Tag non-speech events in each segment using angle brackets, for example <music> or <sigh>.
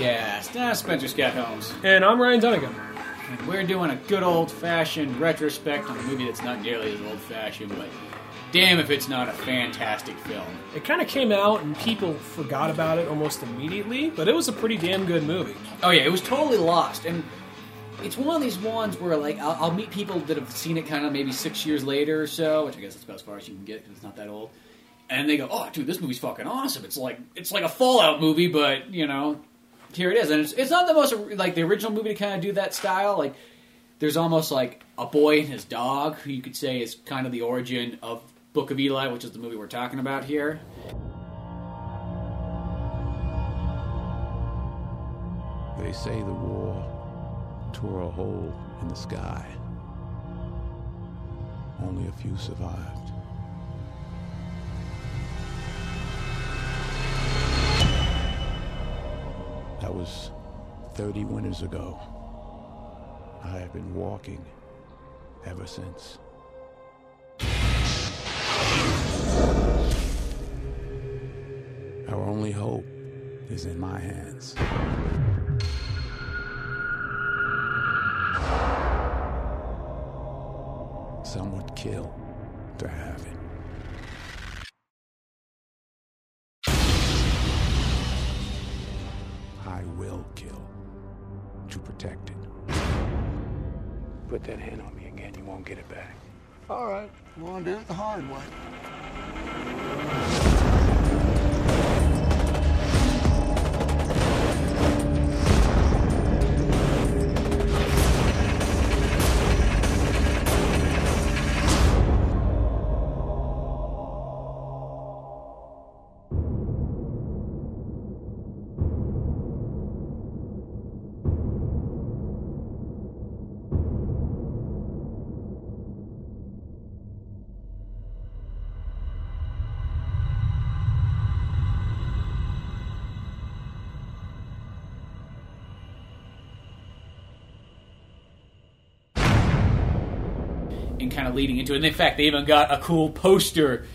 podcast. I'm ah, Spencer Scott Holmes. And I'm Ryan Dunigan. And we're doing a good old fashioned retrospect on a movie that's not nearly as old fashioned, but damn if it's not a fantastic film. It kind of came out and people forgot about it almost immediately, but it was a pretty damn good movie. Oh yeah, it was totally lost, and it's one of these ones where like I'll, I'll meet people that have seen it kind of maybe six years later or so, which I guess is about as far as you can get because it's not that old. And they go, "Oh, dude, this movie's fucking awesome! It's like it's like a Fallout movie, but you know, here it is." And it's it's not the most like the original movie to kind of do that style. Like there's almost like a boy and his dog, who you could say is kind of the origin of Book of Eli, which is the movie we're talking about here. They say the war tore a hole in the sky. Only a few survived. That was 30 winters ago. I have been walking ever since. Our only hope is in my hands. Some would kill to have it. Will kill to protect it. Put that hand on me again, you won't get it back. All right, we're gonna do it the hard way. And kind of leading into it. And in fact, they even got a cool poster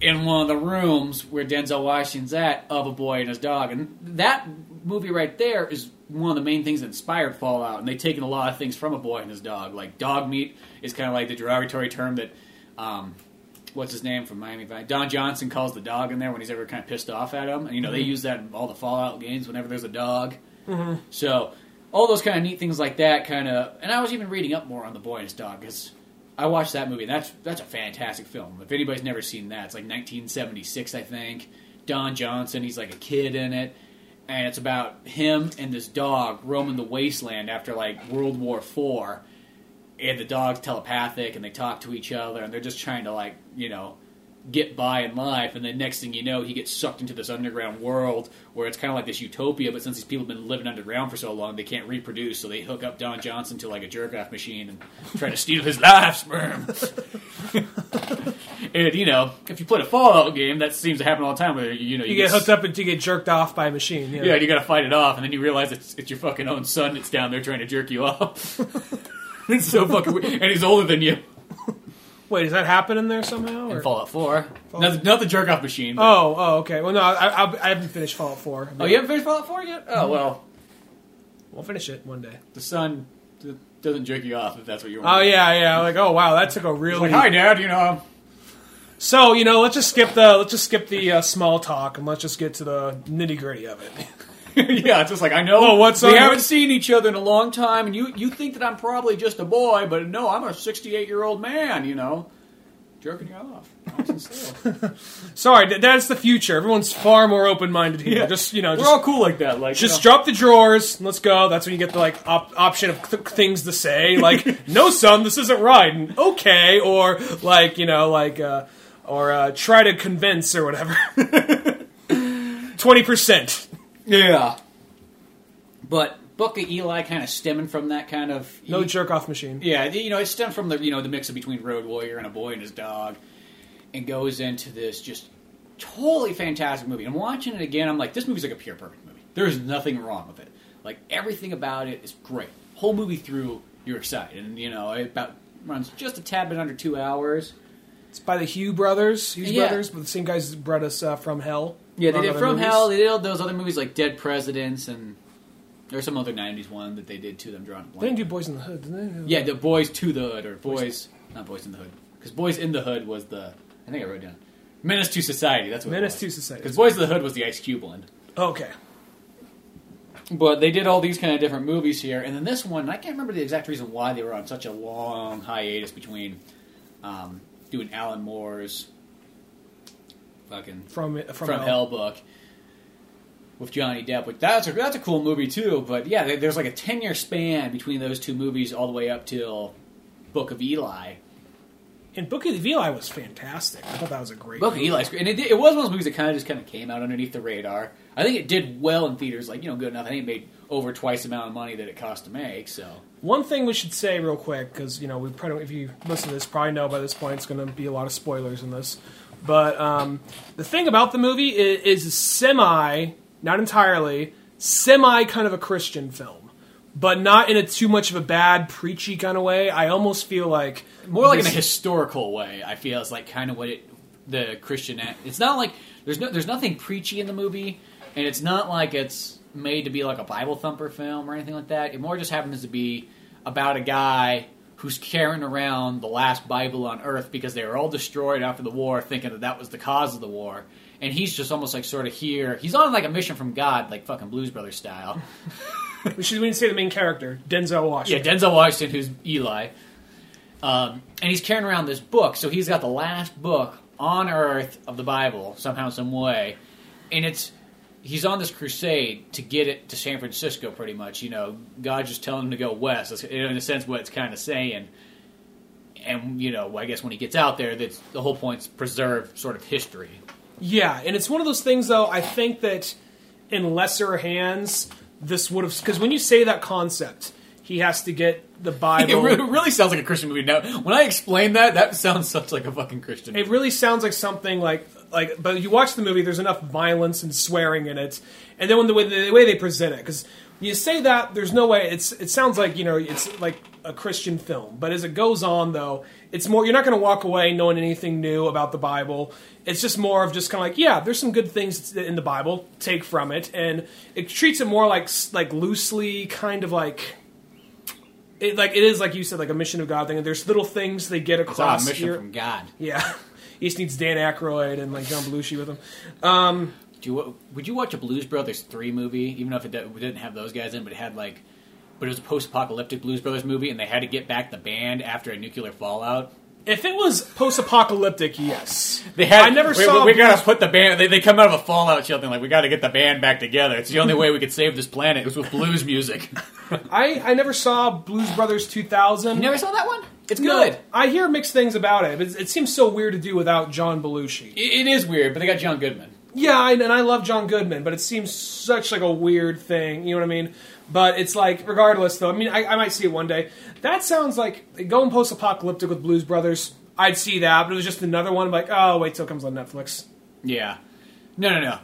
in one of the rooms where Denzel Washington's at of a boy and his dog. And that movie right there is one of the main things that inspired Fallout. And they've taken a lot of things from a boy and his dog. Like dog meat is kind of like the derogatory term that, um, what's his name from Miami Vice? Don Johnson calls the dog in there when he's ever kind of pissed off at him. And you know they use that in all the Fallout games whenever there's a dog. So all those kind of neat things like that kind of. And I was even reading up more on the boy and his dog because I watched that movie. That's that's a fantastic film. If anybody's never seen that, it's like 1976, I think. Don Johnson, he's like a kid in it, and it's about him and this dog roaming the wasteland after like World War Four. And the dog's telepathic, and they talk to each other, and they're just trying to like you know get by in life. And then next thing you know, he gets sucked into this underground world where it's kind of like this utopia. But since these people have been living underground for so long, they can't reproduce, so they hook up Don Johnson to like a jerk off machine and try to steal his life sperm. <laughs> and you know, if you play a Fallout game, that seems to happen all the time. Where you know You get hooked up and you get jerked off by a machine. Yeah. Yeah, you got to fight it off, and then you realize it's it's your fucking own son that's down there trying to jerk you off. <laughs> it's so fucking weird, and he's older than you. Wait, does that happen in there somehow? In Or? Fallout Four, not the, not the jerk off machine. but- Oh, oh, okay. Well, no, I, I, I haven't finished Fallout 4. oh, you haven't finished Fallout Four yet? Oh well, We'll finish it one day. the sun doesn't jerk you off if that's what you want. Oh yeah, yeah. Like, oh wow, that took a He's really. like, hi, Dad. You know, So you know, let's just skip the let's just skip the uh, small talk and let's just get to the nitty gritty of it. <laughs> <laughs> yeah, it's just like I know. Oh, what's we on- haven't seen each other in a long time, and you you think that I'm probably just a boy, but no, I'm a 68 year old man. You know, jerking you off. Nice and slow. <laughs> Sorry, th- that's the future. Everyone's far more open minded here. Yeah. Just you know, We're just, all cool like that. Like just you know. drop the drawers. Let's go. That's when you get the like op- option of th- things to say, like <laughs> "No, son, this isn't right," and "Okay," or like you know, like uh, or uh, try to convince or whatever. twenty percent. Yeah. But Book of Eli kind of stemming from that kind of No jerk off machine. Yeah, you know, it stemmed from the you know the mix of between Road Warrior and a boy and his dog, and goes into this just totally fantastic movie. I'm watching it again, I'm like, this movie's like a pure perfect movie. There's nothing wrong with it. Like everything about it is great. Whole movie through, you're excited, and you know, it about runs just a tad bit under two hours. It's by the Hugh brothers. Hughes Yeah. brothers, but the same guys brought us uh, from Hell. Yeah, they did From movies. Hell. They did all those other movies like Dead Presidents, and there's some other '90s one that they did too. Them drawing a They didn't do Boys in the Hood, did they? Yeah, the Boys to the Hood or Boys, not Boys in the Hood, because Boys in the Hood was the I think I wrote down Menace to Society. That's what Menace to. Society. Because Boys in the Hood was the Ice Cube one. Okay. But they did all these kind of different movies here, and then this one, I can't remember the exact reason why they were on such a long hiatus between um, doing Alan Moore's fucking From from, from, Hell book with Johnny Depp. Which that's a, that's a cool movie too. But yeah, there's like a ten year span between those two movies, all the way up till Book of Eli. And Book of Eli was fantastic. I thought that was a great. Book of movie. Eli's great, and it, it was one of those movies that kind of just kind of came out underneath the radar. I think it did well in theaters, like you know, good enough. I think it made over twice the amount of money that it cost to make. So One thing we should say real quick, because you know we probably, if you listen to this, probably know by this point it's going to be a lot of spoilers in this. But um, the thing about the movie is, is semi, not entirely, semi kind of a Christian film, but not in a too much of a bad preachy kind of way. I almost feel like more like in a historical way. I feel is like kind of what it the Christian. It's not like there's no there's nothing preachy in the movie, and it's not like it's made to be like a Bible thumper film or anything like that. It more just happens to be about a guy who's carrying around the last Bible on Earth because they were all destroyed after the war, thinking that that was the cause of the war. And he's just almost like sort of here. He's on like a mission from God, like fucking Blues Brothers style. we should we didn't say the main character, Denzel Washington. Yeah, Denzel Washington, who's Eli, um, and he's carrying around this book. So he's got the last book on Earth of the Bible somehow, some way, and it's he's on this crusade to get it to San Francisco. Pretty much, you know, God's just telling him to go west. That's in a sense what it's kind of saying. And you know, I guess when he gets out there, that's the whole point's preserve sort of history. Yeah, and it's one of those things, though. I think that in lesser hands, this would have because when you say that concept, he has to get the <laughs> It Bible. really, really sounds like a Christian movie. Now, when I explain that, that sounds such like a fucking Christian. It really sounds like something like like. But you watch the movie, there's enough violence and swearing in it, and then when the way, the way they present it, because you say that there's no way it's it sounds like you know it's like a Christian film, but as it goes on though, it's more you're not going to walk away knowing anything new about the Bible. It's just more of just kind of like yeah, there's some good things in the Bible, take from it, and it treats it more like like loosely, kind of like. It, like it is like you said, like a mission of God thing. And there's little things they get it's across a mission here. from God. Yeah, he just needs Dan Aykroyd and like John Belushi with him. Um, Do you, would you watch a Blues Brothers three movie, even if it didn't have those guys in, but it had like, but it was a post-apocalyptic Blues Brothers movie, and they had to get back the band after a nuclear fallout. If it was post-apocalyptic, yes. They had. I never we, saw We, we gotta put the band. They, they come out of a fallout shelter, like we got to get the band back together. It's the only way we could save this planet. It was with blues music. <laughs> I I never saw Blues Brothers 2000. you never saw that one? It's No, good. I hear mixed things about it. But it seems so weird to do without John Belushi. It, it is weird, but they got John Goodman. Yeah, I, and I love John Goodman, but it seems such like a weird thing. You know what I mean? But it's like, regardless, though. I mean, I, I might see it one day. That sounds like going post-apocalyptic with Blues Brothers. I'd see that, but it was just another one. Like, oh, wait till it comes on Netflix. Yeah. No, no, no.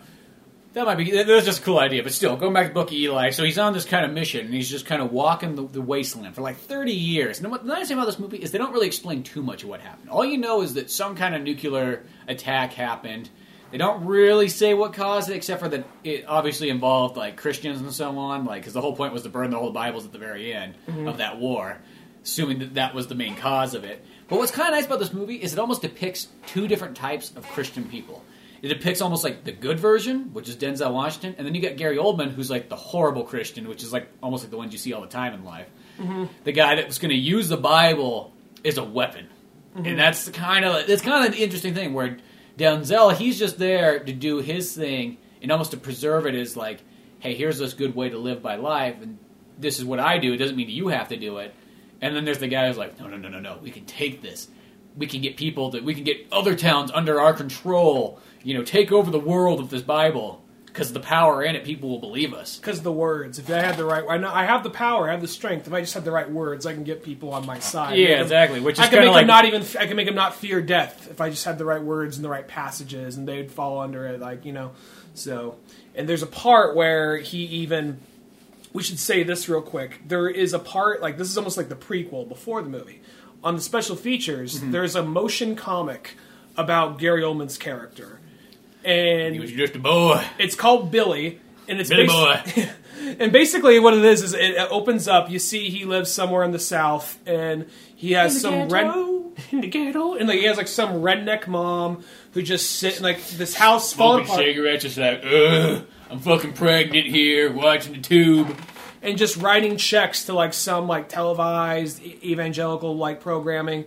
That might be. That was just a cool idea, but still, going back to Book of Eli. So he's on this kind of mission, and he's just kind of walking the, the wasteland for like thirty years. And what the nice thing about this movie is they don't really explain too much of what happened. All you know is that some kind of nuclear attack happened. They don't really say what caused it, except for that it obviously involved like Christians and so on. Like, because the whole point was to burn the whole Bibles at the very end mm-hmm. of that war, assuming that that was the main cause of it. But what's kind of nice about this movie is it almost depicts two different types of Christian people. It depicts almost like the good version, which is Denzel Washington, and then you got Gary Oldman, who's like the horrible Christian, which is like almost like the ones you see all the time in life. Mm-hmm. The guy that was going to use the Bible as a weapon, mm-hmm. and that's the kind of it's kind of an interesting thing where Denzel he's just there to do his thing and almost to preserve it as like, hey, here's this good way to live by life, and this is what I do. It doesn't mean you have to do it. And then there's the guy who's like, no, no, no, no, no. We can take this. We can get people that we can get other towns under our control. You know, take over the world with this Bible. because the power in it, people will believe us. because the words. If I had the right, I know I have the power, I have the strength. If I just had the right words, I can get people on my side. Yeah, exactly. Which is I can kind make of like them not even. I can make them not fear death if I just had the right words and the right passages, and they'd fall under it. Like you know, so and there's a part where he even. We should say this real quick. There is a part like this is almost like the prequel before the movie. On the special features, Mm-hmm. there's a motion comic about Gary Oldman's character, and he was just a boy. it's called Billy, and it's Billy basi- boy. <laughs> and basically what it is is it opens up. You see, he lives somewhere in the south, and he has In the some ghetto. red <laughs> in the ghetto, and like he has like some redneck mom who just sit in like this house falling Smoking apart, cigarettes, just like, ugh, I'm fucking pregnant here, watching the tube. and just writing checks to like some like televised evangelical like programming.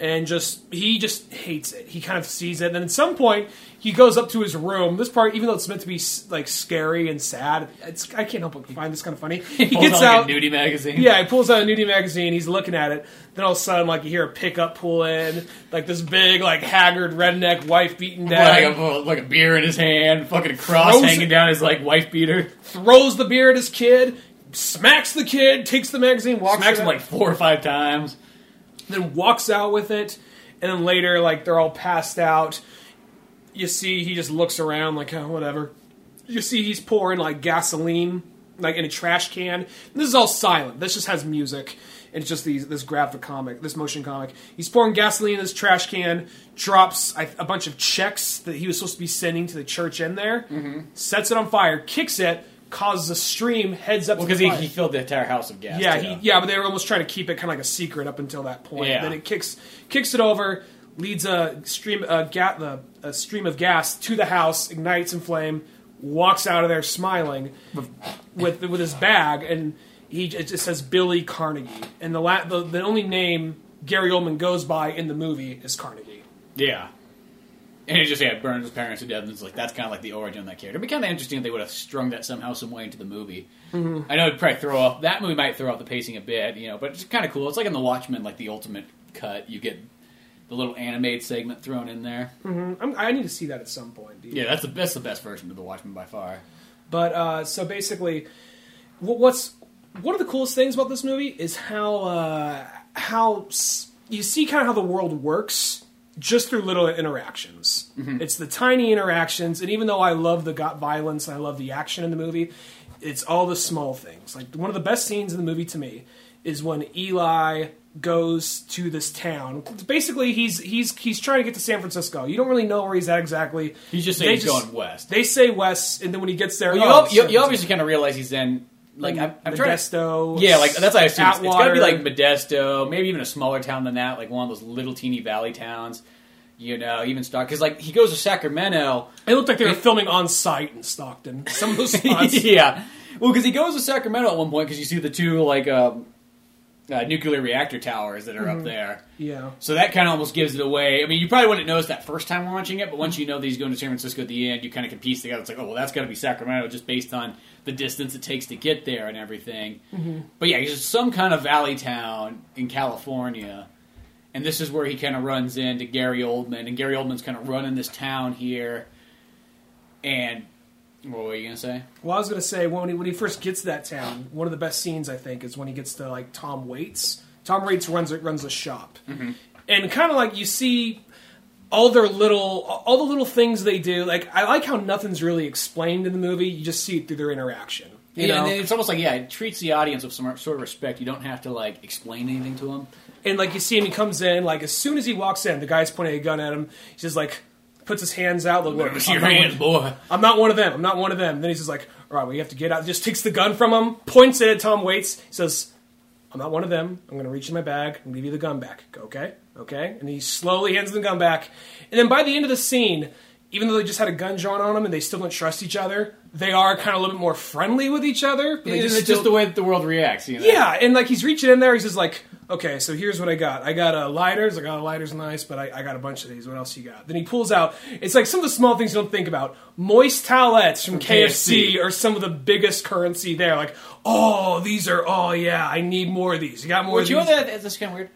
And just he just hates it. He kind of sees it. And then at some point, he goes up to his room. This part, even though it's meant to be like scary and sad, it's I can't help but find this kind of funny. <laughs> He Pulls gets out like a nudie magazine. Yeah, he pulls out a nudie magazine. He's looking at it. Then all of a sudden, like you hear a pickup pull in, like this big, like haggard redneck wife beating like dad a, like a beer in his hand, fucking cross Throws hanging down his like wife beater. throws the beer at his kid, smacks the kid, takes the magazine, walks Smacks him out, like four or five times. Then walks out with it. And then later, like they're all passed out. You see, he just looks around, like oh, whatever. You see, he's pouring like gasoline, like in a trash can. And this is all silent. This just has music. And it's just these this graphic comic, this motion comic. He's pouring gasoline in this trash can, drops a, a bunch of checks that he was supposed to be sending to the church in there, mm-hmm. sets it on fire, kicks it, causes a stream, heads up Well, because he, he filled the entire house of gas. Yeah, he, yeah, but they were almost trying to keep it kind of like a secret up until that point. Yeah. Then it kicks kicks it over, leads a stream a, ga- the, a stream of gas to the house, ignites in flame, walks out of there smiling with with his bag, and he it just says Billy Carnegie, and the la- the, the only name Gary Oldman goes by in the movie is Carnegie. Yeah. And he just yeah burns his parents to death, and it's like that's kind of like the origin of that character. It'd be kind of interesting if they would have strung that somehow, some way into the movie. Mm-hmm. I know it'd probably throw off that movie might throw off the pacing a bit, you know, but it's kind of cool. It's like in the Watchmen, like the ultimate cut, you get the little animated segment thrown in there. I'm, I need to see that at some point. Dude. Yeah, that's the that's the best version of the Watchmen by far. But uh, so basically, wh- what's one of the coolest things about this movie is how uh, how s- you see kind of how the world works just through little interactions. Mm-hmm. It's the tiny interactions, and even though I love the got violence and I love the action in the movie, it's all the small things. Like one of the best scenes in the movie to me is when Eli goes to this town. Basically, he's he's he's trying to get to San Francisco. You don't really know where he's at exactly. He's just saying They he's just- going west. They say west, and then when he gets there, Well, you, oh, ob- you obviously kind of realize he's in like I'm, I'm trying to Modesto. Yeah, like that's what I assume. It's, it's got to be like Modesto, maybe even a smaller town than that, like one of those little teeny valley towns. You know, even Stockton. Because like he goes to Sacramento. It looked like they were filming on site in Stockton. Some of those <laughs> spots. yeah, well, because he goes to Sacramento at one point because you see the two like um, uh, nuclear reactor towers that are Mm-hmm. up there. yeah. So that kind of almost gives it away. I mean, you probably wouldn't notice that first time watching it, but once you know that he's going to San Francisco at the end, you kind of can piece together. It's like, oh, well, that's got to be Sacramento just based on the distance it takes to get there and everything. But yeah, he's just some kind of valley town in California. And this is where he kind of runs into Gary Oldman. And Gary Oldman's kind of running this town here. And what were you going to say? Well, I was going to say when he, when he first gets to that town, one of the best scenes I think is when he gets to like Tom Waits. Tom Waits runs runs a shop, mm-hmm. and kind of like you see all their little all the little things they do. Like I like how nothing's really explained in the movie. You just see it through their interaction. You yeah, know? and it's almost like, yeah, it treats the audience with some sort of respect. You don't have to, like, explain anything to them. And like you see him, he comes in. Like as soon as he walks in, the guy's pointing a gun at him. He just like puts his hands out. Look, look, your not hands, one- boy. I'm not one of them. I'm not one of them. Then he's just like, all right, well, you have to get out. Just takes the gun from him, points it at Tom Waits. He says, I'm not one of them. I'm going to reach in my bag and give you the gun back. Go, Okay, okay. And he slowly hands the gun back. And then by the end of the scene, even though they just had a gun drawn on them and they still don't trust each other, they are kind of a little bit more friendly with each other. But they It's just just, the way that the world reacts, you know? yeah, and like he's reaching in there, he's just like, okay, so here's what I got. I got uh, lighters. I got a lighters, nice, but I, I got a bunch of these. What else you got? Then he pulls out. It's like some of the small things you don't think about. Moist towelettes from, KFC, KFC. are some of the biggest currency there. Like, oh, these are. Oh yeah, I need more of these. You got more Well, of you know these. that that's kind of weird.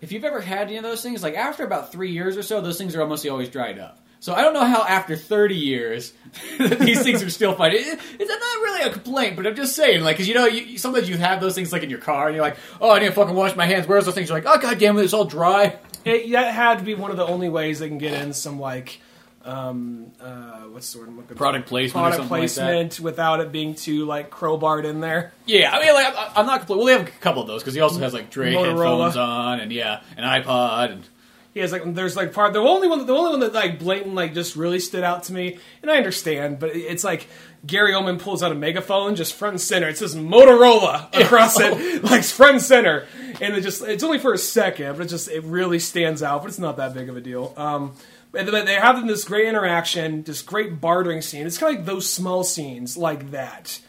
If you've ever had any of those things, like after about three years or so, those things are almost always dried up. So I don't know how after 30 years <laughs> these things are still fine. It's not really a complaint, but I'm just saying, like, because you know, you, sometimes you have those things like in your car, and you're like, oh, I didn't fucking wash my hands. Where's those things? You're like, oh, god damn it, it's all dry. It, that had to be one of the only ways they can get in some like um, uh, what's the word I'm looking for? Product placement or Product something like that. placement without it being too like crowbarred in there. Yeah, I mean, like, I, I'm not complaining. Well, they have a couple of those because he also has like Dre Motorola. headphones on, and yeah, an iPod, and He has like there's like part the only one the only one that like blatant like just really stood out to me, and I understand, but it's like Gary Oldman pulls out a megaphone just front and center. It says Motorola across <laughs> it, like front and center, and it just it's only for a second, but it just it really stands out. But it's not that big of a deal. Um, they have this great interaction, this great bartering scene. It's kind of like those small scenes like that.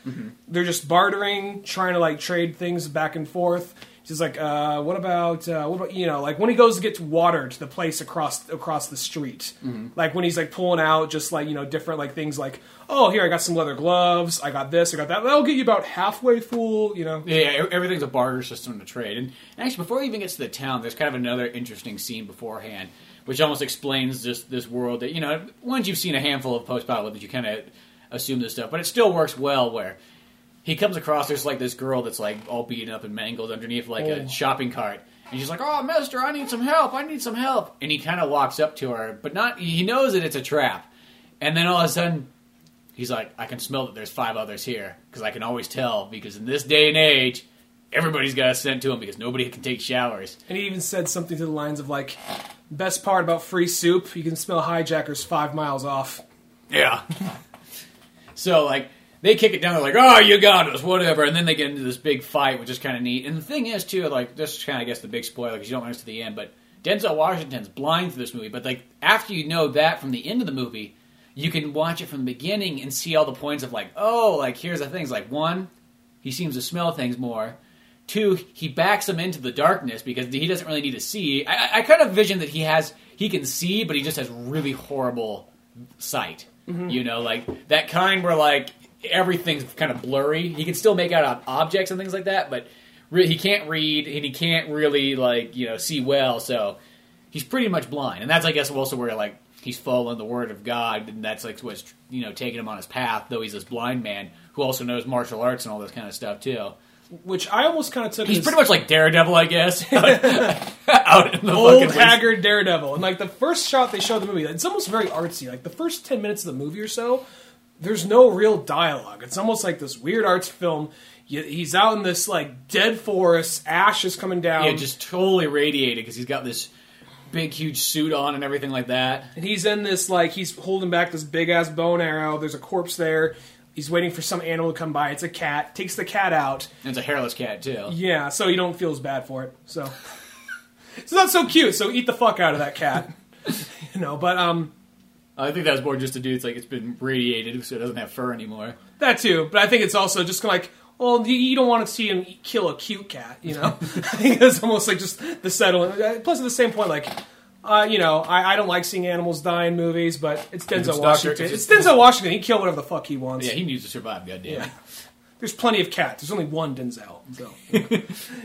They're just bartering, trying to like trade things back and forth. She's like, uh, "What about uh, what about you know like when he goes to get water to the place across across the street, like when he's like pulling out just like you know different like things like oh here I got some leather gloves, I got this, I got that. That'll get you about halfway full, you know. Yeah, everything's a barter system to trade. And actually, before he even gets to the town, there's kind of another interesting scene beforehand, which almost explains just this world that you know. Once you've seen a handful of post battle that you kind of assume this stuff, but it still works well. Where he comes across, there's like this girl that's like all beaten up and mangled underneath like Oh. a shopping cart. And she's like, "Oh, Mister, I need some help. I need some help." And he kind of walks up to her, but not. He knows that it's a trap. And then all of a sudden, he's like, "I can smell that there's five others here because I can always tell because in this day and age, everybody's got a scent to him because nobody can take showers." And he even said something to the lines of like, "Best part about free soup, you can smell hijackers five miles off." Yeah. <laughs> so like they kick it down. They're like, "Oh, you got us, whatever." And then they get into this big fight, which is kind of neat. And the thing is, too, like this is kind of I guess the big spoiler because you don't this to the end. But Denzel Washington's blind through this movie. But like after you know that from the end of the movie, you can watch it from the beginning and see all the points of like, oh, like here's the things. Like one, he seems to smell things more. Two, he backs him into the darkness because he doesn't really need to see. I, I- I kind of vision that he has he can see, but he just has really horrible sight. Mm-hmm. You know, like that kind where like everything's kind of blurry. He can still make out objects and things like that, but re- he can't read and he can't really like you know see well. So he's pretty much blind, and that's I guess also where like he's following the word of God, and that's like what's you know taking him on his path. Though he's this blind man who also knows martial arts and all this kind of stuff too. Which I almost kind of took He's as pretty much like Daredevil, I guess. <laughs> <laughs> Out in the old haggard Daredevil. And like the first shot they show the movie, it's almost very artsy. Like the first ten minutes of the movie or so, there's no real dialogue. It's almost like this weird arts film. He's out in this like dead forest, ash is coming down. Yeah, just totally radiated because he's got this big, huge suit on and everything like that. And he's in this like he's holding back this big ass bow and arrow. There's a corpse there. He's waiting for some animal to come by. It's a cat. Takes the cat out. And it's a hairless cat too. Yeah, so you don't feel as bad for it. So <laughs> it's not so cute. So eat the fuck out of that cat. <laughs> you know, but um I think that was more just to do. It's like it's been radiated, so it doesn't have fur anymore. that too. But I think it's also just like. Well, you- you don't want to see him kill a cute cat, you know. <laughs> <laughs> I think it's almost like just the settling. Plus, at the same point, like, uh, you know, I, I don't like seeing animals die in movies, but it's Denzel it's Doctor- Washington. if It's it's- Denzel Washington. He can kill whatever the fuck he wants. Yeah, he needs to survive. Goddamn. Yeah. There's plenty of cats. There's only one Denzel. So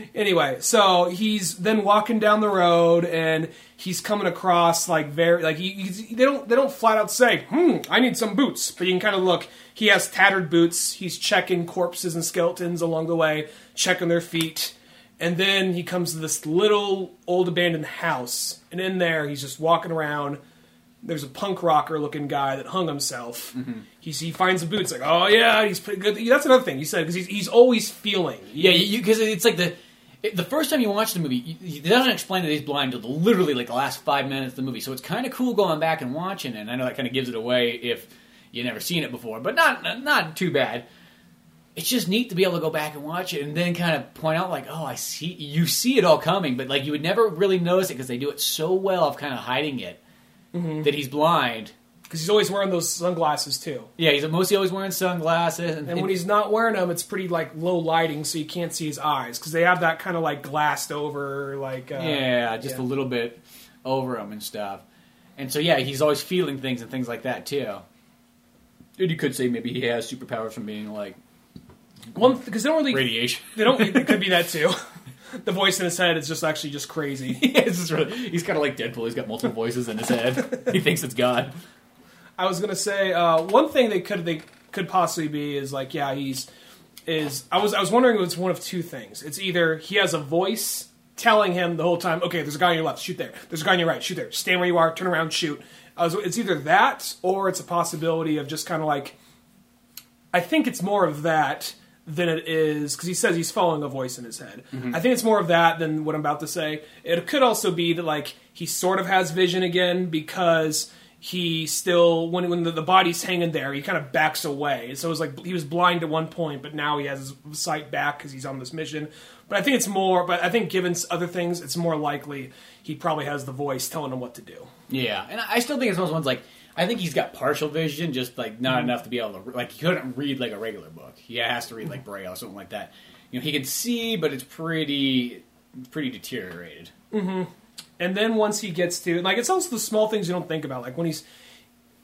<laughs> anyway, so he's then walking down the road and he's coming across like very like he, he's, they don't they don't flat out say, "Hmm, I need some boots," but you can kind of look. He has tattered boots. He's checking corpses and skeletons along the way, checking their feet. And then he comes to this little old abandoned house, and in there he's just walking around there's a punk rocker looking guy that hung himself. Mm-hmm. He's, he finds the boots, like, oh yeah, he's pretty good. That's another thing he said because he's, he's always feeling. Yeah, you because it's like the it, the first time you watch the movie, you- he doesn't explain that he's blind until literally like the last five minutes of the movie. So it's kind of cool going back and watching it. And I know that kind of gives it away if you've never seen it before, but not not too bad. It's just neat to be able to go back and watch it and then kind of point out like, oh, I see you see it all coming, but like you would never really notice it because they do it so well of kind of hiding it that he's blind. because he's always wearing those sunglasses too. Yeah, he's mostly always wearing sunglasses, and, And when he's not wearing them, it's pretty like low lighting, so you can't see his eyes because they have that kind of like glassed over, like uh, Yeah, just yeah. a little bit over him and stuff. And so yeah, he's always feeling things and things like that too. And you could say maybe he has superpowers from being like one because they don't really radiation. they don't. It could be <laughs> that too. The voice in his head is just actually just crazy. <laughs> It's just really- he's kind of like Deadpool. He's got multiple voices in his head. <laughs> he thinks it's God. I was gonna say uh, one thing they could they could possibly be is like yeah he's is I was I was wondering if it's one of two things. It's either he has a voice telling him the whole time, okay, there's a guy on your left, shoot there. There's a guy on your right, shoot there. Stand where you are, turn around, shoot. Was, it's either that or it's a possibility of just kind of like I think it's more of that than it is because he says he's following a voice in his head. Mm-hmm. I think it's more of that than what I'm about to say. It could also be that like he sort of has vision again because he still when when the, the body's hanging there, he kind of backs away. So it was like he was blind at one point, but now he has his sight back because he's on this mission. But I think it's more. But I think given other things, it's more likely he probably has the voice telling him what to do. Yeah, and I still think it's one of those ones like I think he's got partial vision, just like not Mm-hmm. enough to be able to like he couldn't read like a regular book. He has to read like Braille or something like that. You know, he can see, but it's pretty pretty deteriorated. And then once he gets to like it's also the small things you don't think about, like when he's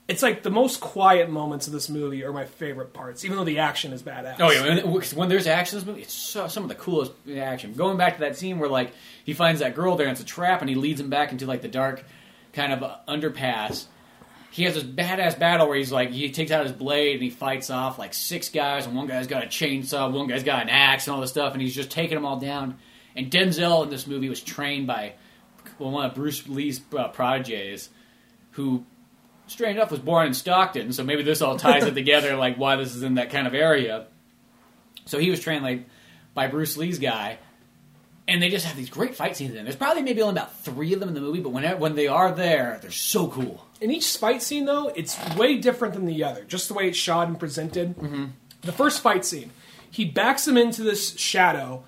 it's like the most quiet moments of this movie are my favorite parts, even though the action is badass. Oh yeah, when, when there's action in this movie, it's so, some of the coolest action. Going back to that scene where like he finds that girl there and it's a trap, and he leads him back into like the dark kind of underpass. He has this badass battle where he's like he takes out his blade and he fights off like six guys, and one guy's got a chainsaw, one guy's got an axe, and all this stuff, and he's just taking them all down. And Denzel in this movie was trained by one of Bruce Lee's uh, prodigies, who strange enough was born in Stockton, so maybe this all ties it <laughs> together, like why this is in that kind of area. So he was trained like by Bruce Lee's guy, and they just have these great fight scenes in. There's probably maybe only about three of them in the movie, but when when they are there, they're so cool. In each fight scene, though, it's way different than the other. Just the way it's shot and presented. Mm-hmm. The first fight scene, he backs him into this shadow,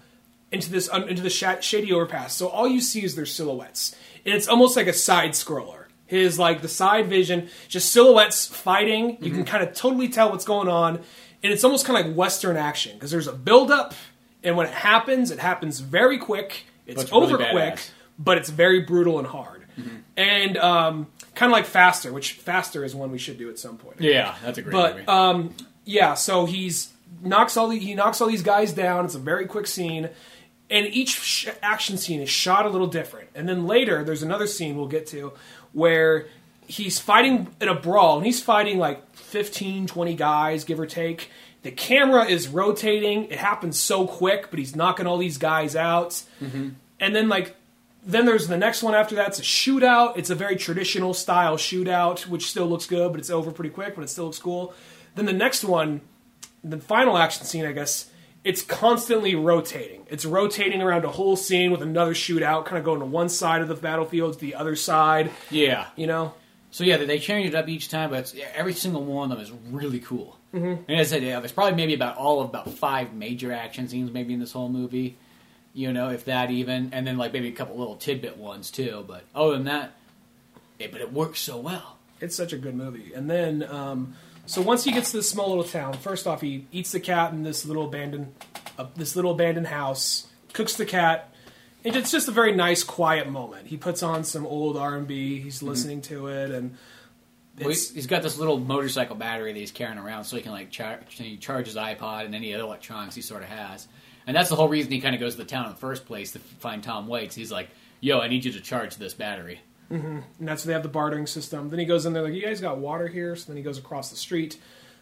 into this un, into the sh- shady overpass. So all you see is their silhouettes, and it's almost like a side scroller. His like the side vision, just silhouettes fighting. You can kind of totally tell what's going on, and it's almost kind of like Western action because there's a build up, and when it happens, it happens very quick. It's, it's really over quick, but it's very brutal and hard. And um, kind of like Faster, which Faster is one we should do at some point. Yeah, that's a great But movie. um, yeah, so he's knocks all the, he knocks all these guys down. It's a very quick scene, and each sh- action scene is shot a little different. And then later, there's another scene we'll get to where he's fighting in a brawl, and he's fighting like 15, 20 guys, give or take. The camera is rotating. It happens so quick, but he's knocking all these guys out. Mm-hmm. And then like then there's the next one after that. It's a shootout. It's a very traditional style shootout, which still looks good, but it's over pretty quick, but it still looks cool. Then the next one, the final action scene, I guess, it's constantly rotating. It's rotating around a whole scene with another shootout, kind of going to one side of the battlefield to the other side. yeah. You know, So yeah, they- change it up each time, but it's, every single one of them is really cool. Mm-hmm. And as I said, yeah, there's probably maybe about all of about five major action scenes maybe in this whole movie. You know, if that even, and then like maybe a couple little tidbit ones too. But other than that, it, but it works so well. it's such a good movie. And then, um, so once he gets to this small little town, first off, he eats the cat in this little abandoned, uh, this little abandoned house, cooks the cat. And it's just a very nice, quiet moment. He puts on some old R and B. He's listening to it, and Well, it's, he- he's got this little motorcycle battery that he's carrying around, so he can like char- he charge his iPod and any other electronics he sort of has. And that's the whole reason he kind of goes to the town in the first place to find Tom Waits. He's like, "Yo, I need you to charge this battery." Mm-hmm. and that's where they have the bartering system. Then he goes in there like, "You guys got water here?" So then he goes across the street.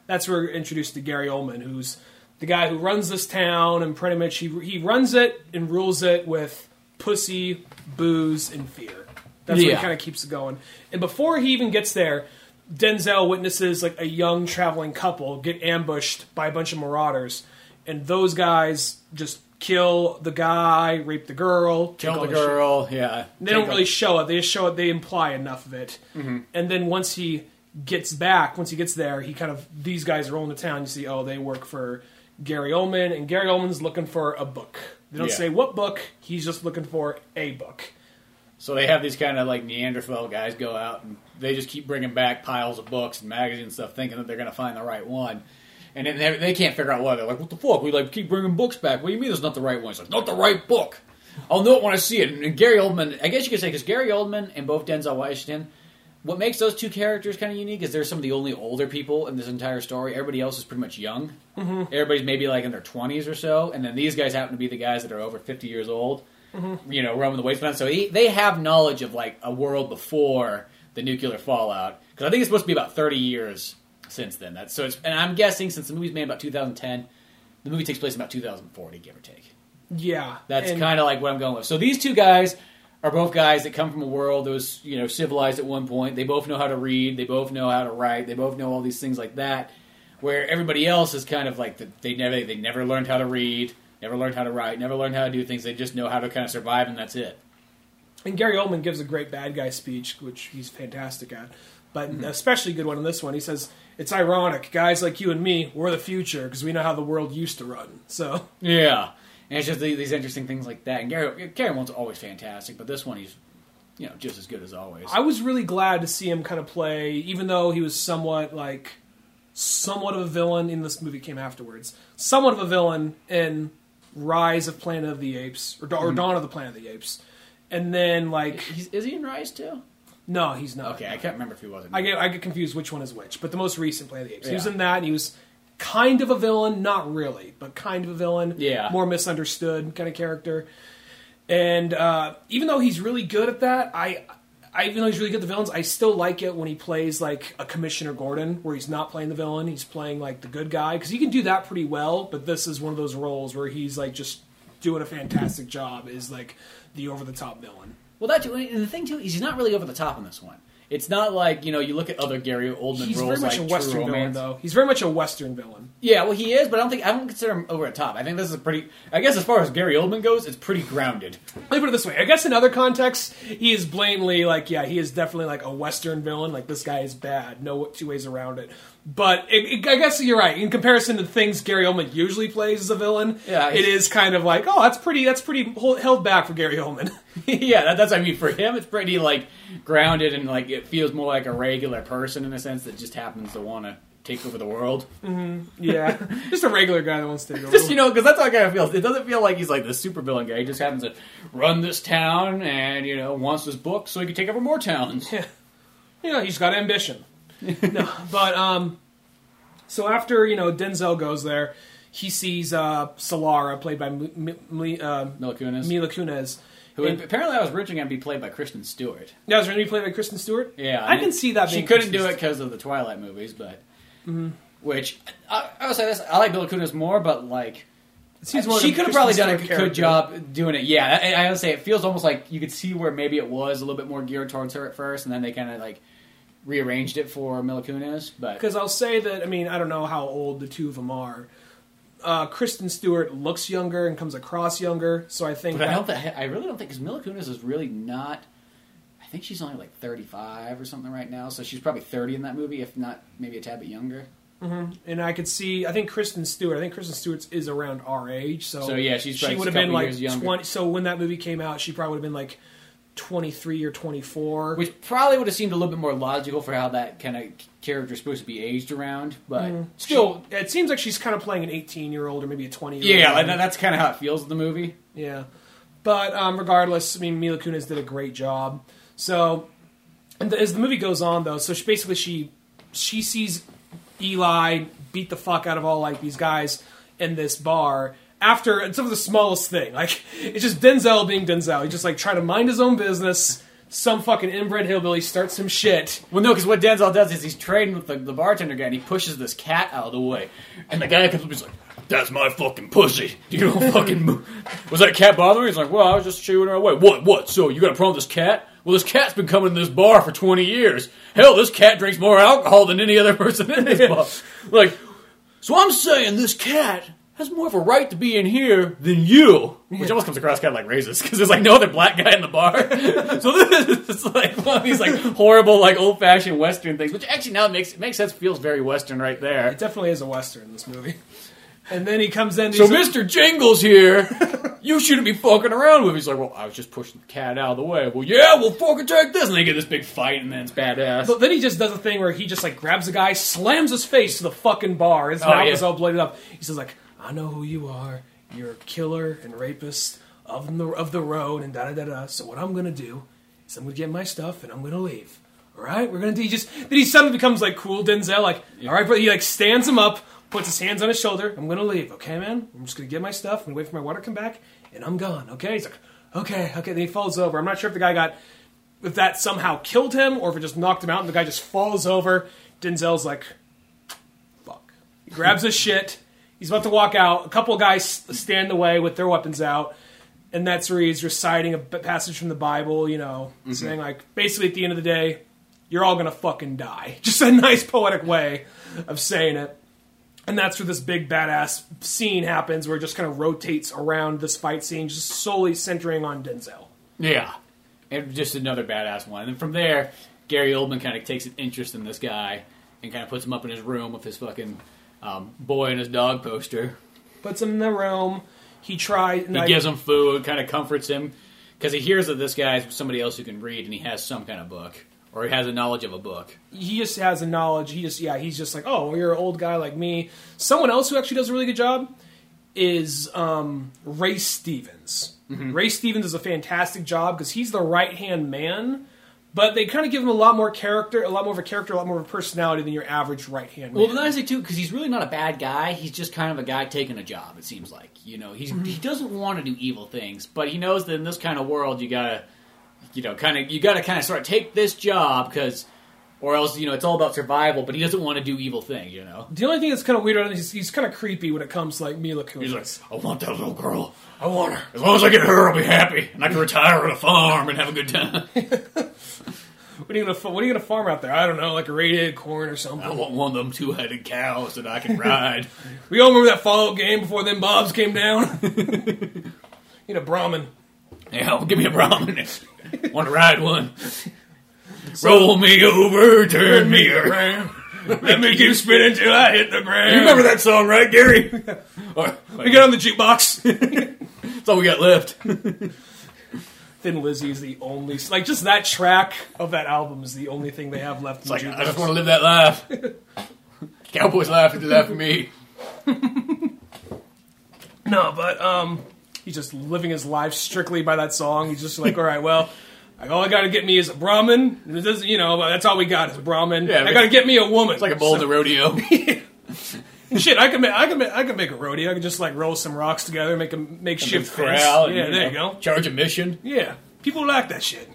That's where we're introduced to Gary Oldman, who's the guy who runs this town, and pretty much he he runs it and rules it with pussy, booze, and fear. That's what he kind of keeps it going. And before he even gets there, Denzel witnesses like a young traveling couple get ambushed by a bunch of marauders, and those guys just kill the guy, rape the girl, Kill take the shit. girl, yeah. They don't really show it. They just show it. They imply enough of it. Mm-hmm. And then once he gets back, once he gets there, he kind of these guys roll the town. You see, oh, they work for Gary Oldman, and Gary Oldman's looking for a book. They don't Yeah. say what book. He's just looking for a book. So they have these kind of like Neanderthal guys go out and they just keep bringing back piles of books and magazines and stuff, thinking that they're going to find the right one. And then they, they can't figure out why. They're like, "What the fuck? We like keep bringing books back. What do you mean it's not the right one?" It's like, "Not the right book. I'll know it when I see it." And Gary Oldman, I guess you could say, because Gary Oldman and both Denzel Washington, what makes those two characters kind of unique is they're some of the only older people in this entire story. Everybody else is pretty much young. Mm-hmm. Everybody's maybe like in their twenties or so, and then these guys happen to be the guys that are over fifty years old you know, roaming the wasteland. So he, they have knowledge of like a world before the nuclear fallout. Because I think it's supposed to be about 30 years since then. That's so. It's, and I'm guessing since the movie's made about 2010, the movie takes place in about 2040, give or take. Yeah, That's kind of like what I'm going with. So these two guys are both guys that come from a world that was, you know, civilized at one point. They both know how to read. They both know how to write. They both know all these things like that. Where everybody else is kind of like the, they never they never learned how to read, never learned how to write, never learned how to do things. They just know how to kind of survive, and that's it. And Gary Oldman gives a great bad guy speech, which he's fantastic at. But Mm-hmm. especially good one in this one. He says, "It's ironic, guys like you and me, we're the future because we know how the world used to run." So Yeah, and it's just the- these interesting things like that. And Gary Gary Oldman's always fantastic, but this one he's, you know, just as good as always. I was really glad to see him kind of play, even though he was somewhat like somewhat of a villain in this movie came afterwards, somewhat of a villain in Rise of Planet of the Apes or, Da- Mm-hmm. or Dawn of the Planet of the Apes, and then like He's, is he in Rise too? no, he's not. Okay, I can't remember if he was. or I get I get confused which one is which, but the most recent Planet of the Apes. He was Yeah. in that, and he was kind of a villain, not really, but kind of a villain. Yeah. more misunderstood kind of character. And uh, even though he's really good at that, I, I even though he's really good at the villains, I still like it when he plays like a Commissioner Gordon, where he's not playing the villain, he's playing like the good guy, because he can do that pretty well. But this is one of those roles where he's like just doing a fantastic job, is like the over the top villain. Well, that too, and the thing too is he's not really over the top in this one. It's not like you know you look at other Gary Oldman roles He's roles very much like a Western True villain, Romance. though. He's very much a Western villain. Yeah, well, he is, but I don't think I don't consider him over the top. I think this is a pretty. I guess as far as Gary Oldman goes, it's pretty grounded. Let me put it this way. I guess in other contexts, he is blatantly like, yeah, he is definitely like a Western villain. Like this guy is bad. No two ways around it. But it, it- I guess you're right. In comparison to things Gary Oldman usually plays as a villain, Yeah, it is kind of like, oh, that's pretty. That's pretty held back for Gary Oldman. <laughs> yeah, that, that's I mean for him, it's pretty like grounded and like it feels more like a regular person in a sense that just happens to want to take over the world. Mm-hmm. yeah, <laughs> just a regular guy that wants to take over. Just you know, because that's how it kind of feels. It doesn't feel like he's like the super villain guy. He just happens to run this town and you know wants this book so he can take over more towns. Yeah. you know, he's got ambition. <laughs> no, but um, so after you know Denzel goes there, he sees uh Solara played by M- M- M- uh, Mila Kunis, Mila Kunis. who And- apparently I was originally going to be played by Kristen Stewart. That was going to be played by Kristen Stewart. Yeah, I mean, can see that. She couldn't Kristen do it because of the Twilight movies, but which I, I would say this. I like Mila Kunis more, but like It seems more she could have probably done a Stewart good job doing it. Yeah, I, I would say it feels almost like you could see where maybe it was a little bit more geared towards her at first, and then they kind of like rearranged it for Mila Kunis. But Because I'll say that I mean I don't know how old the two of them are. Uh, Kristen Stewart looks younger and comes across younger, so I think But I don't. Think, I really don't think because Mila Kunis is really not. I think she's only like thirty-five or something right now, so she's probably thirty in that movie, if not maybe a tad bit younger. and I could see. I think Kristen Stewart. I think Kristen Stewart is around our age, so So, yeah, she's she would have been like younger. twenty. So when that movie came out, she probably would have been like twenty three or twenty four. Which probably would have seemed a little bit more logical for how that kind of character is supposed to be aged around, but Mm-hmm. still, it seems like she's kind of playing an eighteen year old or maybe a twenty. year yeah, old. like, that's kind of how it feels in the movie. Yeah, but um, regardless, I mean, Mila Kunis did a great job. So, and the, as the movie goes on, though, so she basically she she sees Eli beat the fuck out of all like these guys in this bar. After it's of the smallest thing, like it's just Denzel being Denzel. He's just like trying to mind his own business. Some fucking inbred hillbilly starts some shit. Well, no, because what Denzel does is he's trading with the, the bartender guy, and he pushes this cat out of the way, and the guy comes up and he's like, "That's my fucking pussy. You don't fucking move." Was that cat bothering? He's like, "Well, I was just shooing her away." What? What? So you got a problem with this cat? Well, this cat's been coming to this bar for twenty years. Hell, this cat drinks more alcohol than any other person in this bar. <laughs> Like, so I'm saying this cat has more of a right to be in here than you. Which almost comes across kind of like racist because there's like no other black guy in the bar. <laughs> so this is like one of these like horrible like old fashioned Western things, which actually now makes it makes sense. Feels very Western right there. It definitely is a western this movie. And then he comes in. So he's- Mr. Jingles here, <laughs> you shouldn't be fucking around with. me. He's like, well, I was just pushing the cat out of the way. Well, yeah, well, fucking take this, and they get this big fight, and then it's badass. But then he just does a thing where he just like grabs a guy, slams his face to the fucking bar. His Oh, mouth yeah. is all blooded up. He says like, "I know who you are. You're a killer and rapist of the of the road and da da da da. So what I'm gonna do is I'm gonna get my stuff and I'm gonna leave. All right, we're gonna do. He just then he suddenly becomes like cool Denzel. Like, all right, but he like stands him up, puts his hands on his shoulder. I'm gonna leave. Okay, man. I'm just gonna get my stuff and wait for my water to come back, and I'm gone. Okay. He's like, okay, okay. Then he falls over. I'm not sure if the guy got if that somehow killed him or if it just knocked him out and the guy just falls over. Denzel's like, fuck. He grabs his shit. He's about to walk out. A couple guys stand in the way with their weapons out. And that's where he's reciting a passage from the Bible, you know, mm-hmm. saying, like, basically at the end of the day, you're all gonna fucking die. <laughs> Just a nice poetic way of saying it. And that's where this big badass scene happens where it just kind of rotates around this fight scene, just solely centering on Denzel. Yeah, and just another badass one. And then from there, Gary Oldman kind of takes an interest in this guy and kind of puts him up in his room with his fucking um, boy and his dog poster. Puts him in the room. He tries. He gives him food, kind of comforts him because he hears that this guy's somebody else who can read and he has some kind of book or he has a knowledge of a book. he just has a knowledge. He just yeah, he's just like, oh, you're an old guy like me. Someone else who actually does a really good job is um, Ray Stevens. Ray Stevens does a fantastic job because he's the right hand man, but they kind of give him a lot more character, a lot more of a character, a lot more of a personality than your average right hand. Well, the nice thing too, because he's really not a bad guy. He's just kind of a guy taking a job. It seems like you know he's mm-hmm. he doesn't want to do evil things, but he knows that in this kind of world you gotta, you know, kind of you gotta kind of sort of take this job because, or else you know it's all about survival. But he doesn't want to do evil things. You know, the only thing that's kind of weird about him is he's kind of creepy when it comes to like Mila Kunis. he's like, I want that little girl. I want her. As long as I get her, I'll be happy, and I can retire on a farm and have a good time. <laughs> What are you gonna What are you gonna farm out there? I don't know, like a radiated corn or something. I want one of them two-headed cows that I can ride. <laughs> We all remember that Fallout game before them bobs came down. <laughs> Need a Brahmin. Yeah, well, give me a Brahmin. Want to ride one? Roll me over, turn me around. Let me keep spinning till I hit the ground. You remember that song, right, Gary? <laughs> or, We get on the jukebox. <laughs> That's all we got left. <laughs> Thin Lizzy is the only like just that track of that album is the only thing they have left. It's like I just want to live that life. Cowboys laugh if they laugh at me. No, but um, he's just living his life strictly by that song. He's just like, all right, well, like, all I got to get me is a Brahmin. And doesn't, you know, that's all we got is a Brahmin. Yeah, I got to get me a woman. It's like a in the rodeo. <laughs> Shit, I can make, I can make, I can make a rodeo. I can just like roll some rocks together, make a makeshift fence. Corral, Yeah, and, there know, you go. Charge a mission. Yeah, people like that shit.